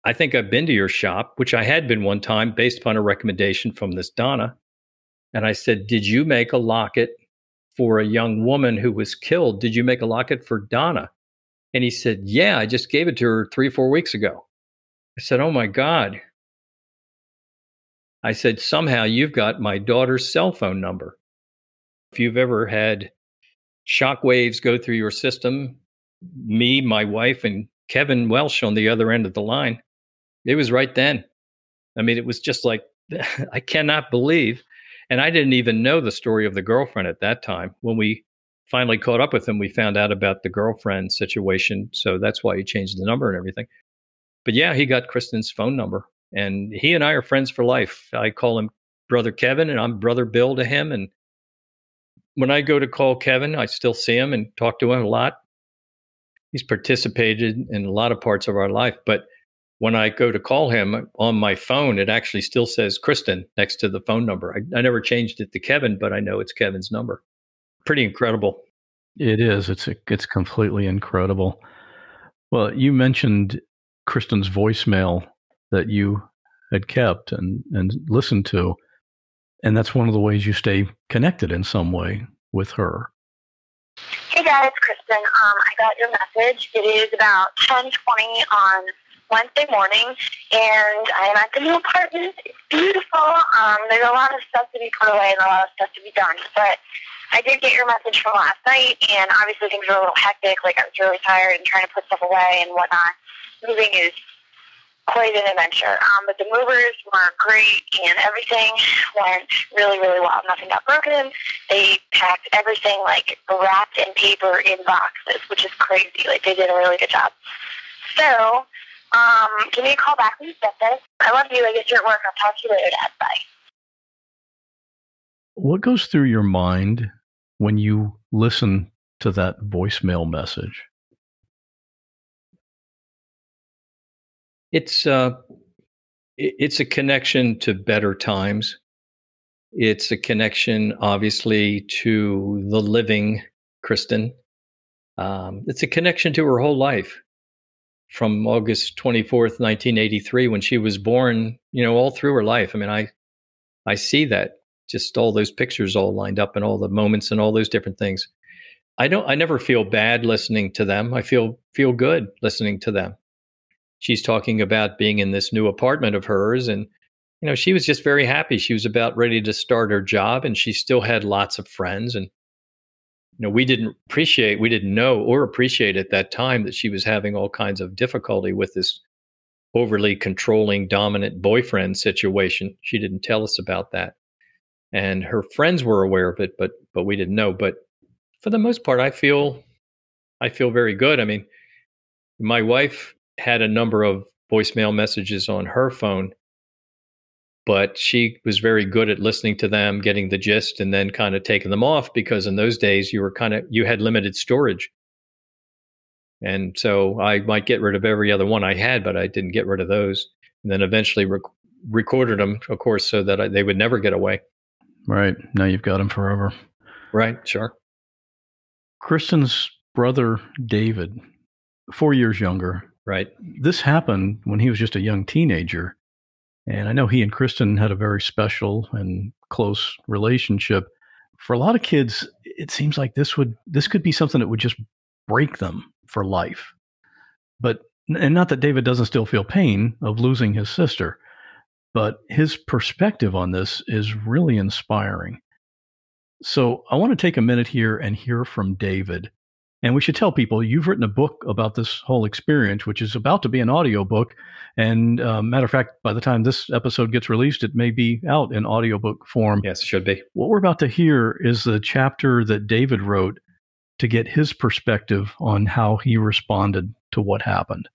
I think I've been to your shop, which I had been one time based upon a recommendation from this Donna. And I said, Did you make a locket for a young woman who was killed? Did you make a locket for Donna? And he said, Yeah, I just gave it to her three, four weeks ago. I said, Oh my God. I said, Somehow you've got my daughter's cell phone number. If you've ever had shock waves go through your system, me, my wife, and Kevin Welsh on the other end of the line, it was right then. I mean, it was just like, I cannot believe. And I didn't even know the story of the girlfriend at that time. When we finally caught up with him, we found out about the girlfriend situation. So that's why he changed the number and everything but yeah, he got Kristen's phone number, and he and I are friends for life. I call him brother Kevin, and I'm brother Bill to him. And when I go to call Kevin, I still see him and talk to him a lot. He's participated in a lot of parts of our life, but when I go to call him on my phone, it actually still says Kristen next to the phone number. I, I never changed it to Kevin, but I know it's Kevin's number. Pretty incredible.
It is. It's a, it's completely incredible. Well, you mentioned Kristen's voicemail that you had kept and, and listened to. And that's one of the ways you stay connected in some way with her.
Hey guys, Kristen. Um, I got your message. It is about 10:20 on Wednesday morning, and I am at the new apartment. It's beautiful. Um, there's a lot of stuff to be put away and a lot of stuff to be done, but I did get your message from last night, and obviously things were a little hectic. Like I was really tired and trying to put stuff away and whatnot moving is quite an adventure. Um, but the movers were great, and everything went really, really well. Nothing got broken. They packed everything like wrapped in paper in boxes, which is crazy. Like they did a really good job. So Um, give me a call back when you get this. I love you. I guess you're at work. I'll talk to you later, Dad. Bye.
What goes through your mind when you listen to that voicemail message?
It's uh, it's a connection to better times. It's a connection, obviously, to the living Kristen. Um, it's a connection to her whole life from August 24th, 1983, when she was born, you know, all through her life. I mean, I, I see that just all those pictures all lined up and all the moments and all those different things. I don't, I never feel bad listening to them. I feel, feel good listening to them she's talking about being in this new apartment of hers and you know she was just very happy. She was about ready to start her job and she still had lots of friends and you know we didn't appreciate we didn't know or appreciate at that time that she was having all kinds of difficulty with this overly controlling dominant boyfriend situation. She didn't tell us about that. And her friends were aware of it but but we didn't know. But for the most part i feel i feel very good. I mean my wife had a number of voicemail messages on her phone, but she was very good at listening to them, getting the gist, and then kind of taking them off because in those days you were kind of you had limited storage. And so I might get rid of every other one I had, but I didn't get rid of those. And then eventually rec- recorded them, of course, so that I, they would never get away.
Right. Now you've got them forever.
Right. Sure.
Kristen's brother, David, four years younger,
Right.
This happened when he was just a young teenager. And I know he and Kristen had a very special and close relationship. For a lot of kids, it seems like this would this could be something that would just break them for life. But and not that David doesn't still feel pain of losing his sister, but his perspective on this is really inspiring. So I want to take a minute here and hear from David and we should tell people you've written a book about this whole experience, which is about to be an audiobook. And uh, matter of fact, by the time this episode gets released, it may be out in audiobook form.
Yes, it should be.
What we're about to hear is the chapter that David wrote to get his perspective on how he responded to what happened.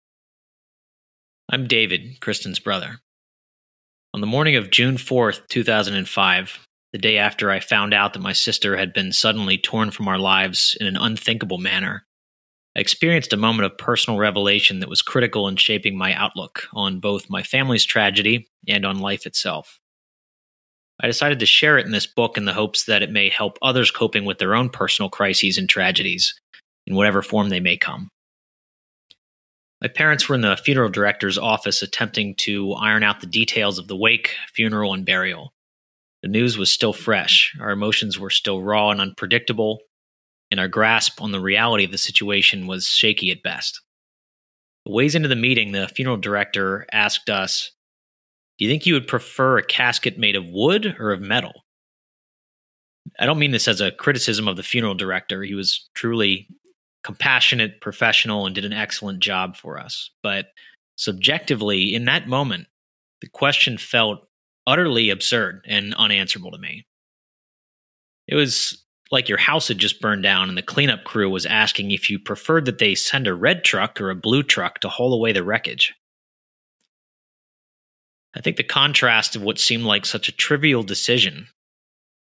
I'm David, Kristen's brother. On the morning of June 4th, 2005, the day after I found out that my sister had been suddenly torn from our lives in an unthinkable manner, I experienced a moment of personal revelation that was critical in shaping my outlook on both my family's tragedy and on life itself. I decided to share it in this book in the hopes that it may help others coping with their own personal crises and tragedies, in whatever form they may come. My parents were in the funeral director's office attempting to iron out the details of the wake, funeral, and burial. The news was still fresh, our emotions were still raw and unpredictable, and our grasp on the reality of the situation was shaky at best. A ways into the meeting, the funeral director asked us, Do you think you would prefer a casket made of wood or of metal? I don't mean this as a criticism of the funeral director. He was truly compassionate, professional, and did an excellent job for us. But subjectively, in that moment, the question felt utterly absurd and unanswerable to me. It was like your house had just burned down and the cleanup crew was asking if you preferred that they send a red truck or a blue truck to haul away the wreckage. I think the contrast of what seemed like such a trivial decision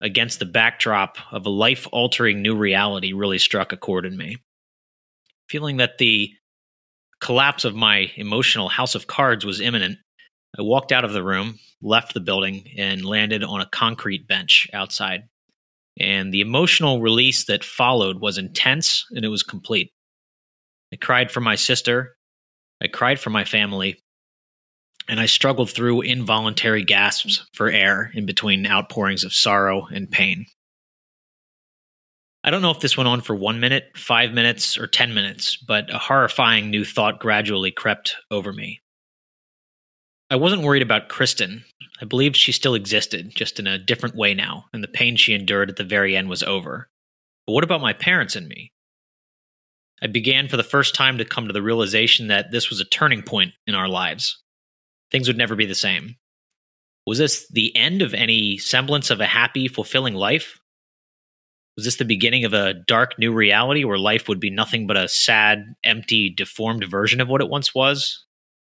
against the backdrop of a life altering new reality really struck a chord in me. Feeling that the collapse of my emotional house of cards was imminent, I walked out of the room, left the building, and landed on a concrete bench outside. And the emotional release that followed was intense and it was complete. I cried for my sister. I cried for my family. And I struggled through involuntary gasps for air in between outpourings of sorrow and pain. I don't know if this went on for one minute, five minutes, or 10 minutes, but a horrifying new thought gradually crept over me. I wasn't worried about Kristen. I believed she still existed, just in a different way now, and the pain she endured at the very end was over. But what about my parents and me? I began for the first time to come to the realization that this was a turning point in our lives. Things would never be the same. Was this the end of any semblance of a happy, fulfilling life? Was this the beginning of a dark new reality where life would be nothing but a sad, empty, deformed version of what it once was?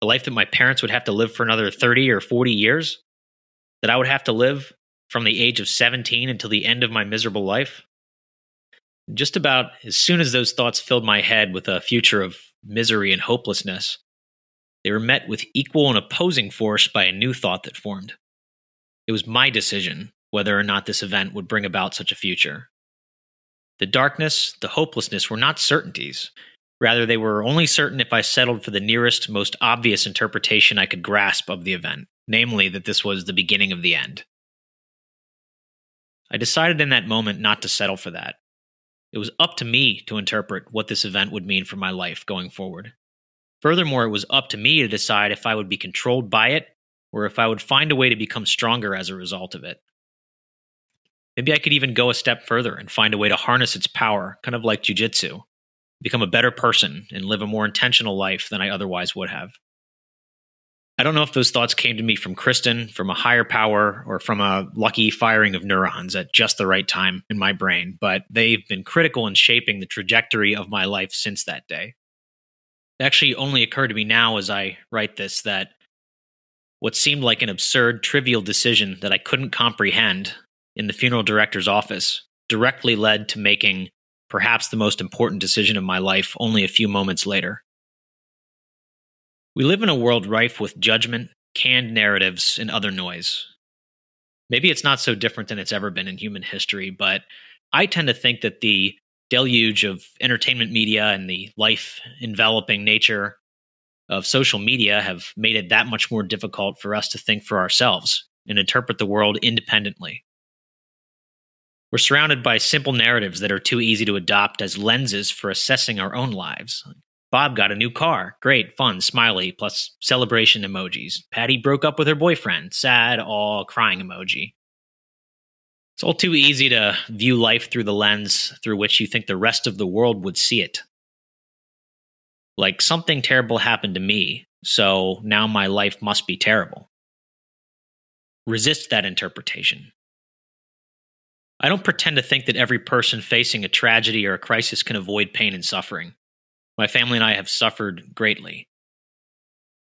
A life that my parents would have to live for another 30 or 40 years, that I would have to live from the age of 17 until the end of my miserable life. Just about as soon as those thoughts filled my head with a future of misery and hopelessness, they were met with equal and opposing force by a new thought that formed. It was my decision whether or not this event would bring about such a future. The darkness, the hopelessness were not certainties. Rather, they were only certain if I settled for the nearest, most obvious interpretation I could grasp of the event, namely that this was the beginning of the end. I decided in that moment not to settle for that. It was up to me to interpret what this event would mean for my life going forward. Furthermore, it was up to me to decide if I would be controlled by it or if I would find a way to become stronger as a result of it. Maybe I could even go a step further and find a way to harness its power, kind of like jujitsu, become a better person and live a more intentional life than I otherwise would have. I don't know if those thoughts came to me from Kristen, from a higher power, or from a lucky firing of neurons at just the right time in my brain, but they've been critical in shaping the trajectory of my life since that day. It actually only occurred to me now as I write this that what seemed like an absurd, trivial decision that I couldn't comprehend in the funeral director's office directly led to making perhaps the most important decision of my life only a few moments later. We live in a world rife with judgment, canned narratives, and other noise. Maybe it's not so different than it's ever been in human history, but I tend to think that the deluge of entertainment media and the life enveloping nature of social media have made it that much more difficult for us to think for ourselves and interpret the world independently. We're surrounded by simple narratives that are too easy to adopt as lenses for assessing our own lives. Bob got a new car. Great, fun, smiley, plus celebration emojis. Patty broke up with her boyfriend. Sad, all crying emoji. It's all too easy to view life through the lens through which you think the rest of the world would see it. Like something terrible happened to me, so now my life must be terrible. Resist that interpretation. I don't pretend to think that every person facing a tragedy or a crisis can avoid pain and suffering. My family and I have suffered greatly.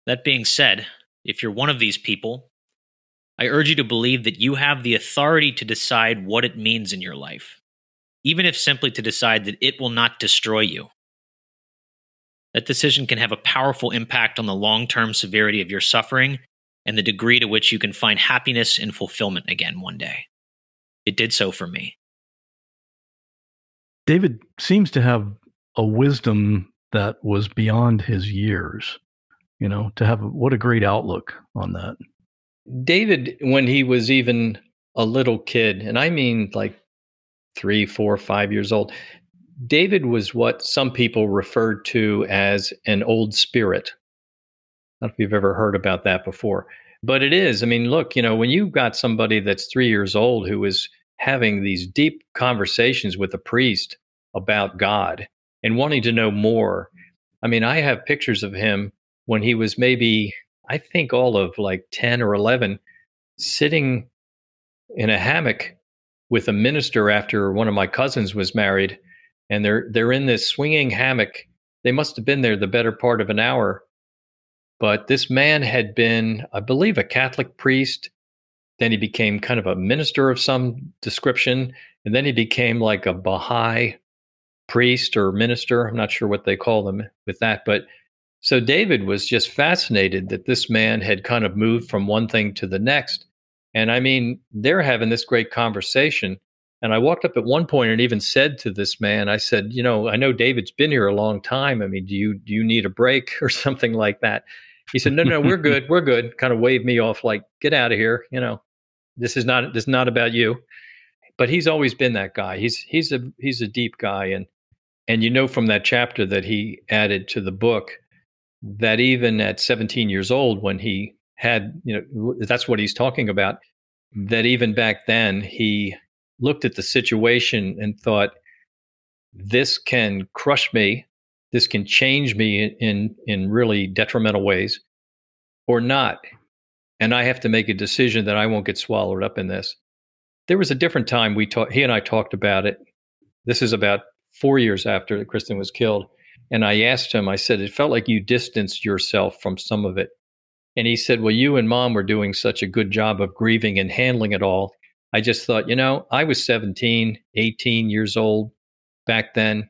That being said, if you're one of these people, I urge you to believe that you have the authority to decide what it means in your life, even if simply to decide that it will not destroy you. That decision can have a powerful impact on the long term severity of your suffering and the degree to which you can find happiness and fulfillment again one day. It did so for me.
David seems to have a wisdom that was beyond his years. You know, to have what a great outlook on that.
David, when he was even a little kid, and I mean like three, four, five years old, David was what some people referred to as an old spirit. I don't know if you've ever heard about that before, but it is. I mean, look, you know, when you've got somebody that's three years old who is having these deep conversations with a priest about God and wanting to know more. I mean, I have pictures of him when he was maybe, I think, all of like 10 or 11, sitting in a hammock with a minister after one of my cousins was married and they're they're in this swinging hammock. They must have been there the better part of an hour. But this man had been, I believe, a Catholic priest. Then he became kind of a minister of some description, and then he became like a Baha'i priest or minister. I'm not sure what they call them with that, but so David was just fascinated that this man had kind of moved from one thing to the next. And I mean, they're having this great conversation. And I walked up at one point and even said to this man, I said, you know, I know David's been here a long time. I mean, do you do you need a break or something like that? He said, no, no, we're good, we're good. Kind of waved me off, like, get out of here. You know, this is not this is not about you. But he's always been that guy. He's he's a he's a deep guy, and and you know from that chapter that he added to the book that even at 17 years old, when he had, you know, that's what he's talking about, that even back then he looked at the situation and thought, this can crush me, this can change me in in really detrimental ways, or not. And I have to make a decision that I won't get swallowed up in this. There was a different time we talked. He and I talked about it. This is about four years after that Kristen was killed. And I asked him, I said, it felt like you distanced yourself from some of it. And he said, Well, you and mom were doing such a good job of grieving and handling it all. I just thought, you know, I was 17, 18 years old back then.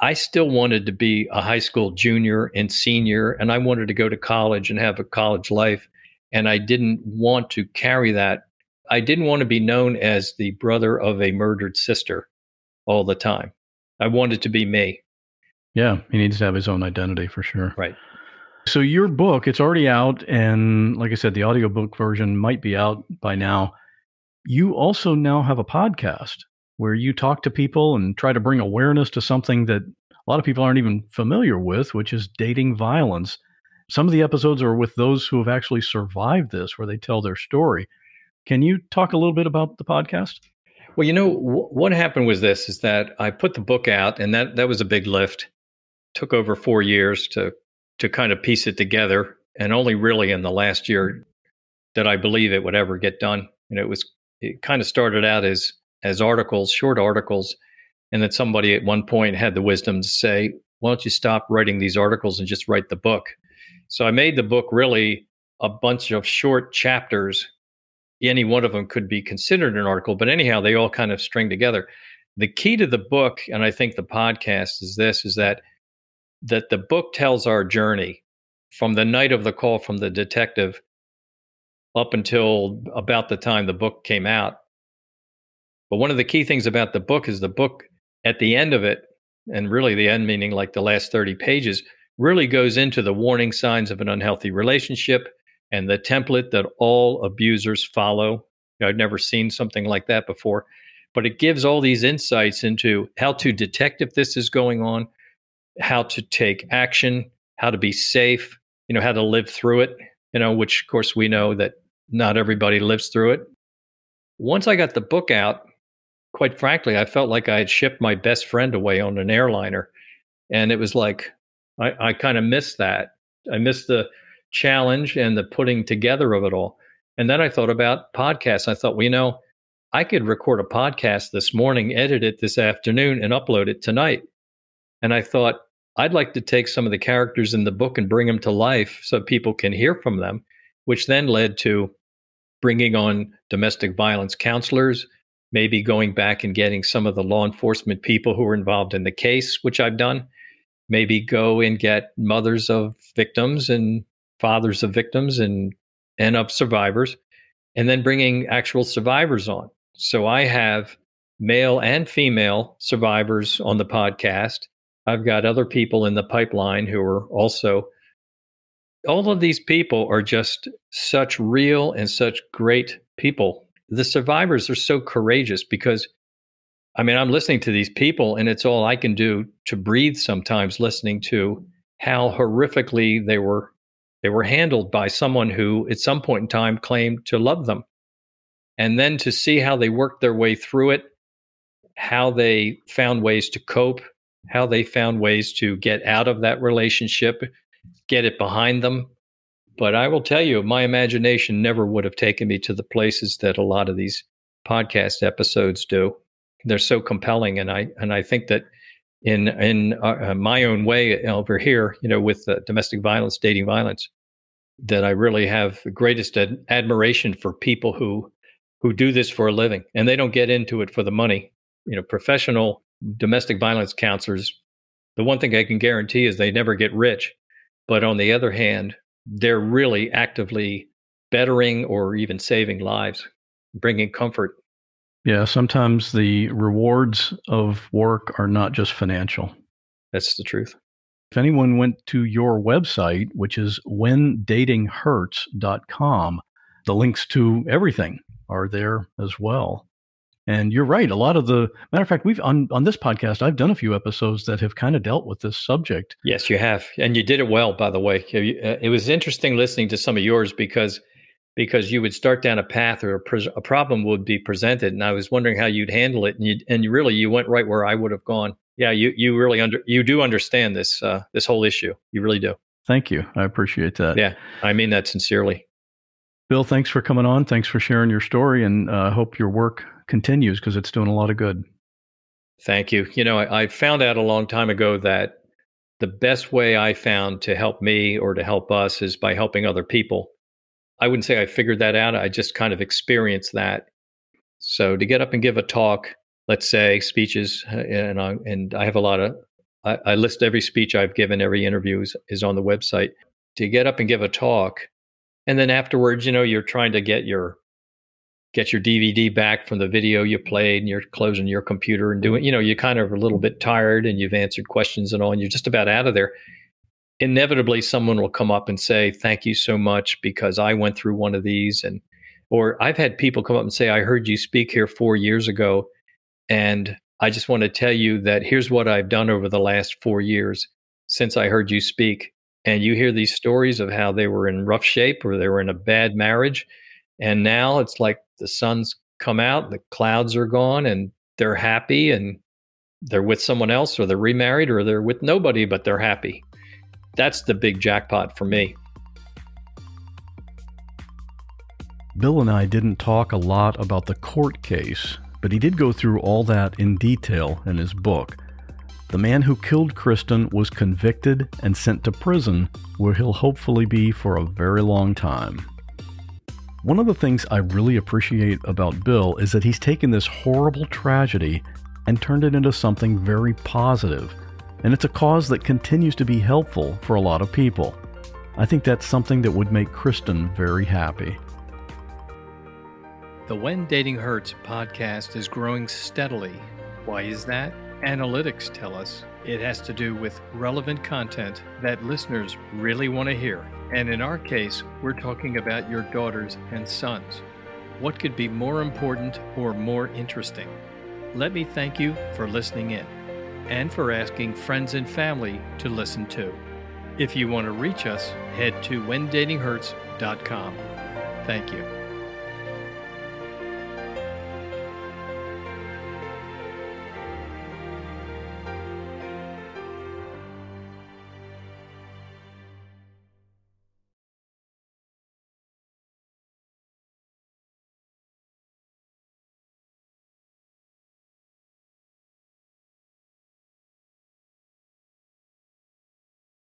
I still wanted to be a high school junior and senior, and I wanted to go to college and have a college life. And I didn't want to carry that. I didn't want to be known as the brother of a murdered sister all the time. I wanted to be me.
Yeah, he needs to have his own identity for sure.
Right.
So your book, it's already out and like I said the audiobook version might be out by now. You also now have a podcast where you talk to people and try to bring awareness to something that a lot of people aren't even familiar with, which is dating violence. Some of the episodes are with those who have actually survived this, where they tell their story. Can you talk a little bit about the podcast?
Well, you know w- what happened was this: is that I put the book out, and that that was a big lift. Took over four years to to kind of piece it together, and only really in the last year that I believe it would ever get done. And it was it kind of started out as as articles, short articles, and that somebody at one point had the wisdom to say, "Why don't you stop writing these articles and just write the book?" So I made the book really a bunch of short chapters. Any one of them could be considered an article, but anyhow, they all kind of string together. The key to the book, and I think the podcast is this: is that that the book tells our journey from the night of the call from the detective up until about the time the book came out. But one of the key things about the book is the book at the end of it, and really the end meaning like the last 30 pages, really goes into the warning signs of an unhealthy relationship and the template that all abusers follow. I've never seen something like that before, but it gives all these insights into how to detect if this is going on, how to take action, how to be safe, you know, how to live through it, you know, which of course we know that not everybody lives through it. Once I got the book out, quite frankly, I felt like I had shipped my best friend away on an airliner. And it was like, I, I kind of missed that. I missed the challenge and the putting together of it all. And then I thought about podcasts. I thought, well, you know, I could record a podcast this morning, edit it this afternoon, and upload it tonight. And I thought, I'd like to take some of the characters in the book and bring them to life so people can hear from them, which then led to bringing on domestic violence counselors, maybe going back and getting some of the law enforcement people who were involved in the case, which I've done, maybe go and get mothers of victims and fathers of victims and and of survivors and then bringing actual survivors on. So I have male and female survivors on the podcast I've got other people in the pipeline who are also. All of these people are just such real and such great people. The survivors are so courageous because, I mean, I'm listening to these people and it's all I can do to breathe sometimes listening to how horrifically they were they were handled by someone who at some point in time claimed to love them and then to see how they worked their way through it how they found ways to cope how they found ways to get out of that relationship, get it behind them. But I will tell you, my imagination never would have taken me to the places that a lot of these podcast episodes do. They're so compelling, and I and I think that in in uh, uh my own way over here, you know, with uh, domestic violence, dating violence, that I really have the greatest ad- admiration for people who who do this for a living, and they don't get into it for the money. You know, professional domestic violence counselors, the one thing I can guarantee is they never get rich. But on the other hand, they're really actively bettering or even saving lives, bringing comfort.
Yeah, sometimes the rewards of work are not just financial.
That's the truth.
If anyone went to your website, which is whendatinghurts.com, the links to everything are there as well. And you're right. A lot of the matter of fact, we've on on this podcast, I've done a few episodes that have kind of dealt with this subject.
Yes, you have, and you did it well. By the way, uh, it was interesting listening to some of yours because because you would start down a path or a, a problem would be presented, and I was wondering how you'd handle it, and you and you really you went right where I would have gone. Yeah, you you really under you do understand this uh, this whole issue. You really do.
Thank you. I appreciate that.
Yeah, I mean that sincerely.
Bill, thanks for coming on. Thanks for sharing your story, and I uh, hope your work continues because it's doing a lot of good.
Thank you. You know, I, I, found out a long time ago that the best way I found to help me or to help us is by helping other people. I wouldn't say I figured that out. I just kind of experienced that. So to get up and give a talk, let's say speeches, uh, and I, and I have a lot of, I, I list every speech I've given, every interview is, is on the website. To get up and give a talk, and then afterwards, you know, you're trying to get your get your DVD back from the video you played and you're closing your computer and doing, you know, you're kind of a little bit tired and you've answered questions and all, and you're just about out of there. Inevitably, someone will come up and say, Thank you so much because I went through one of these. And, or I've had people come up and say, I heard you speak here four years ago. And I just want to tell you that here's what I've done over the last four years since I heard you speak. And you hear these stories of how they were in rough shape or they were in a bad marriage. And now it's like the sun's come out, the clouds are gone, and they're happy and they're with someone else or they're remarried or they're with nobody, but they're happy. That's the big jackpot for me.
Bill and I didn't talk a lot about the court case, but he did go through all that in detail in his book. The man who killed Kristen was convicted and sent to prison, where he'll hopefully be for a very long time. One of the things I really appreciate about Bill is that he's taken this horrible tragedy and turned it into something very positive, and it's a cause that continues to be helpful for a lot of people. I think that's something that would make Kristen very happy.
The When Dating Hurts podcast is growing steadily. Why is that? Analytics tell us it has to do with relevant content that listeners really want to hear. And in our case, we're talking about your daughters and sons. What could be more important or more interesting? Let me thank you for listening in and for asking friends and family to listen too. If you want to reach us, head to whendatinghurts.com. Thank you.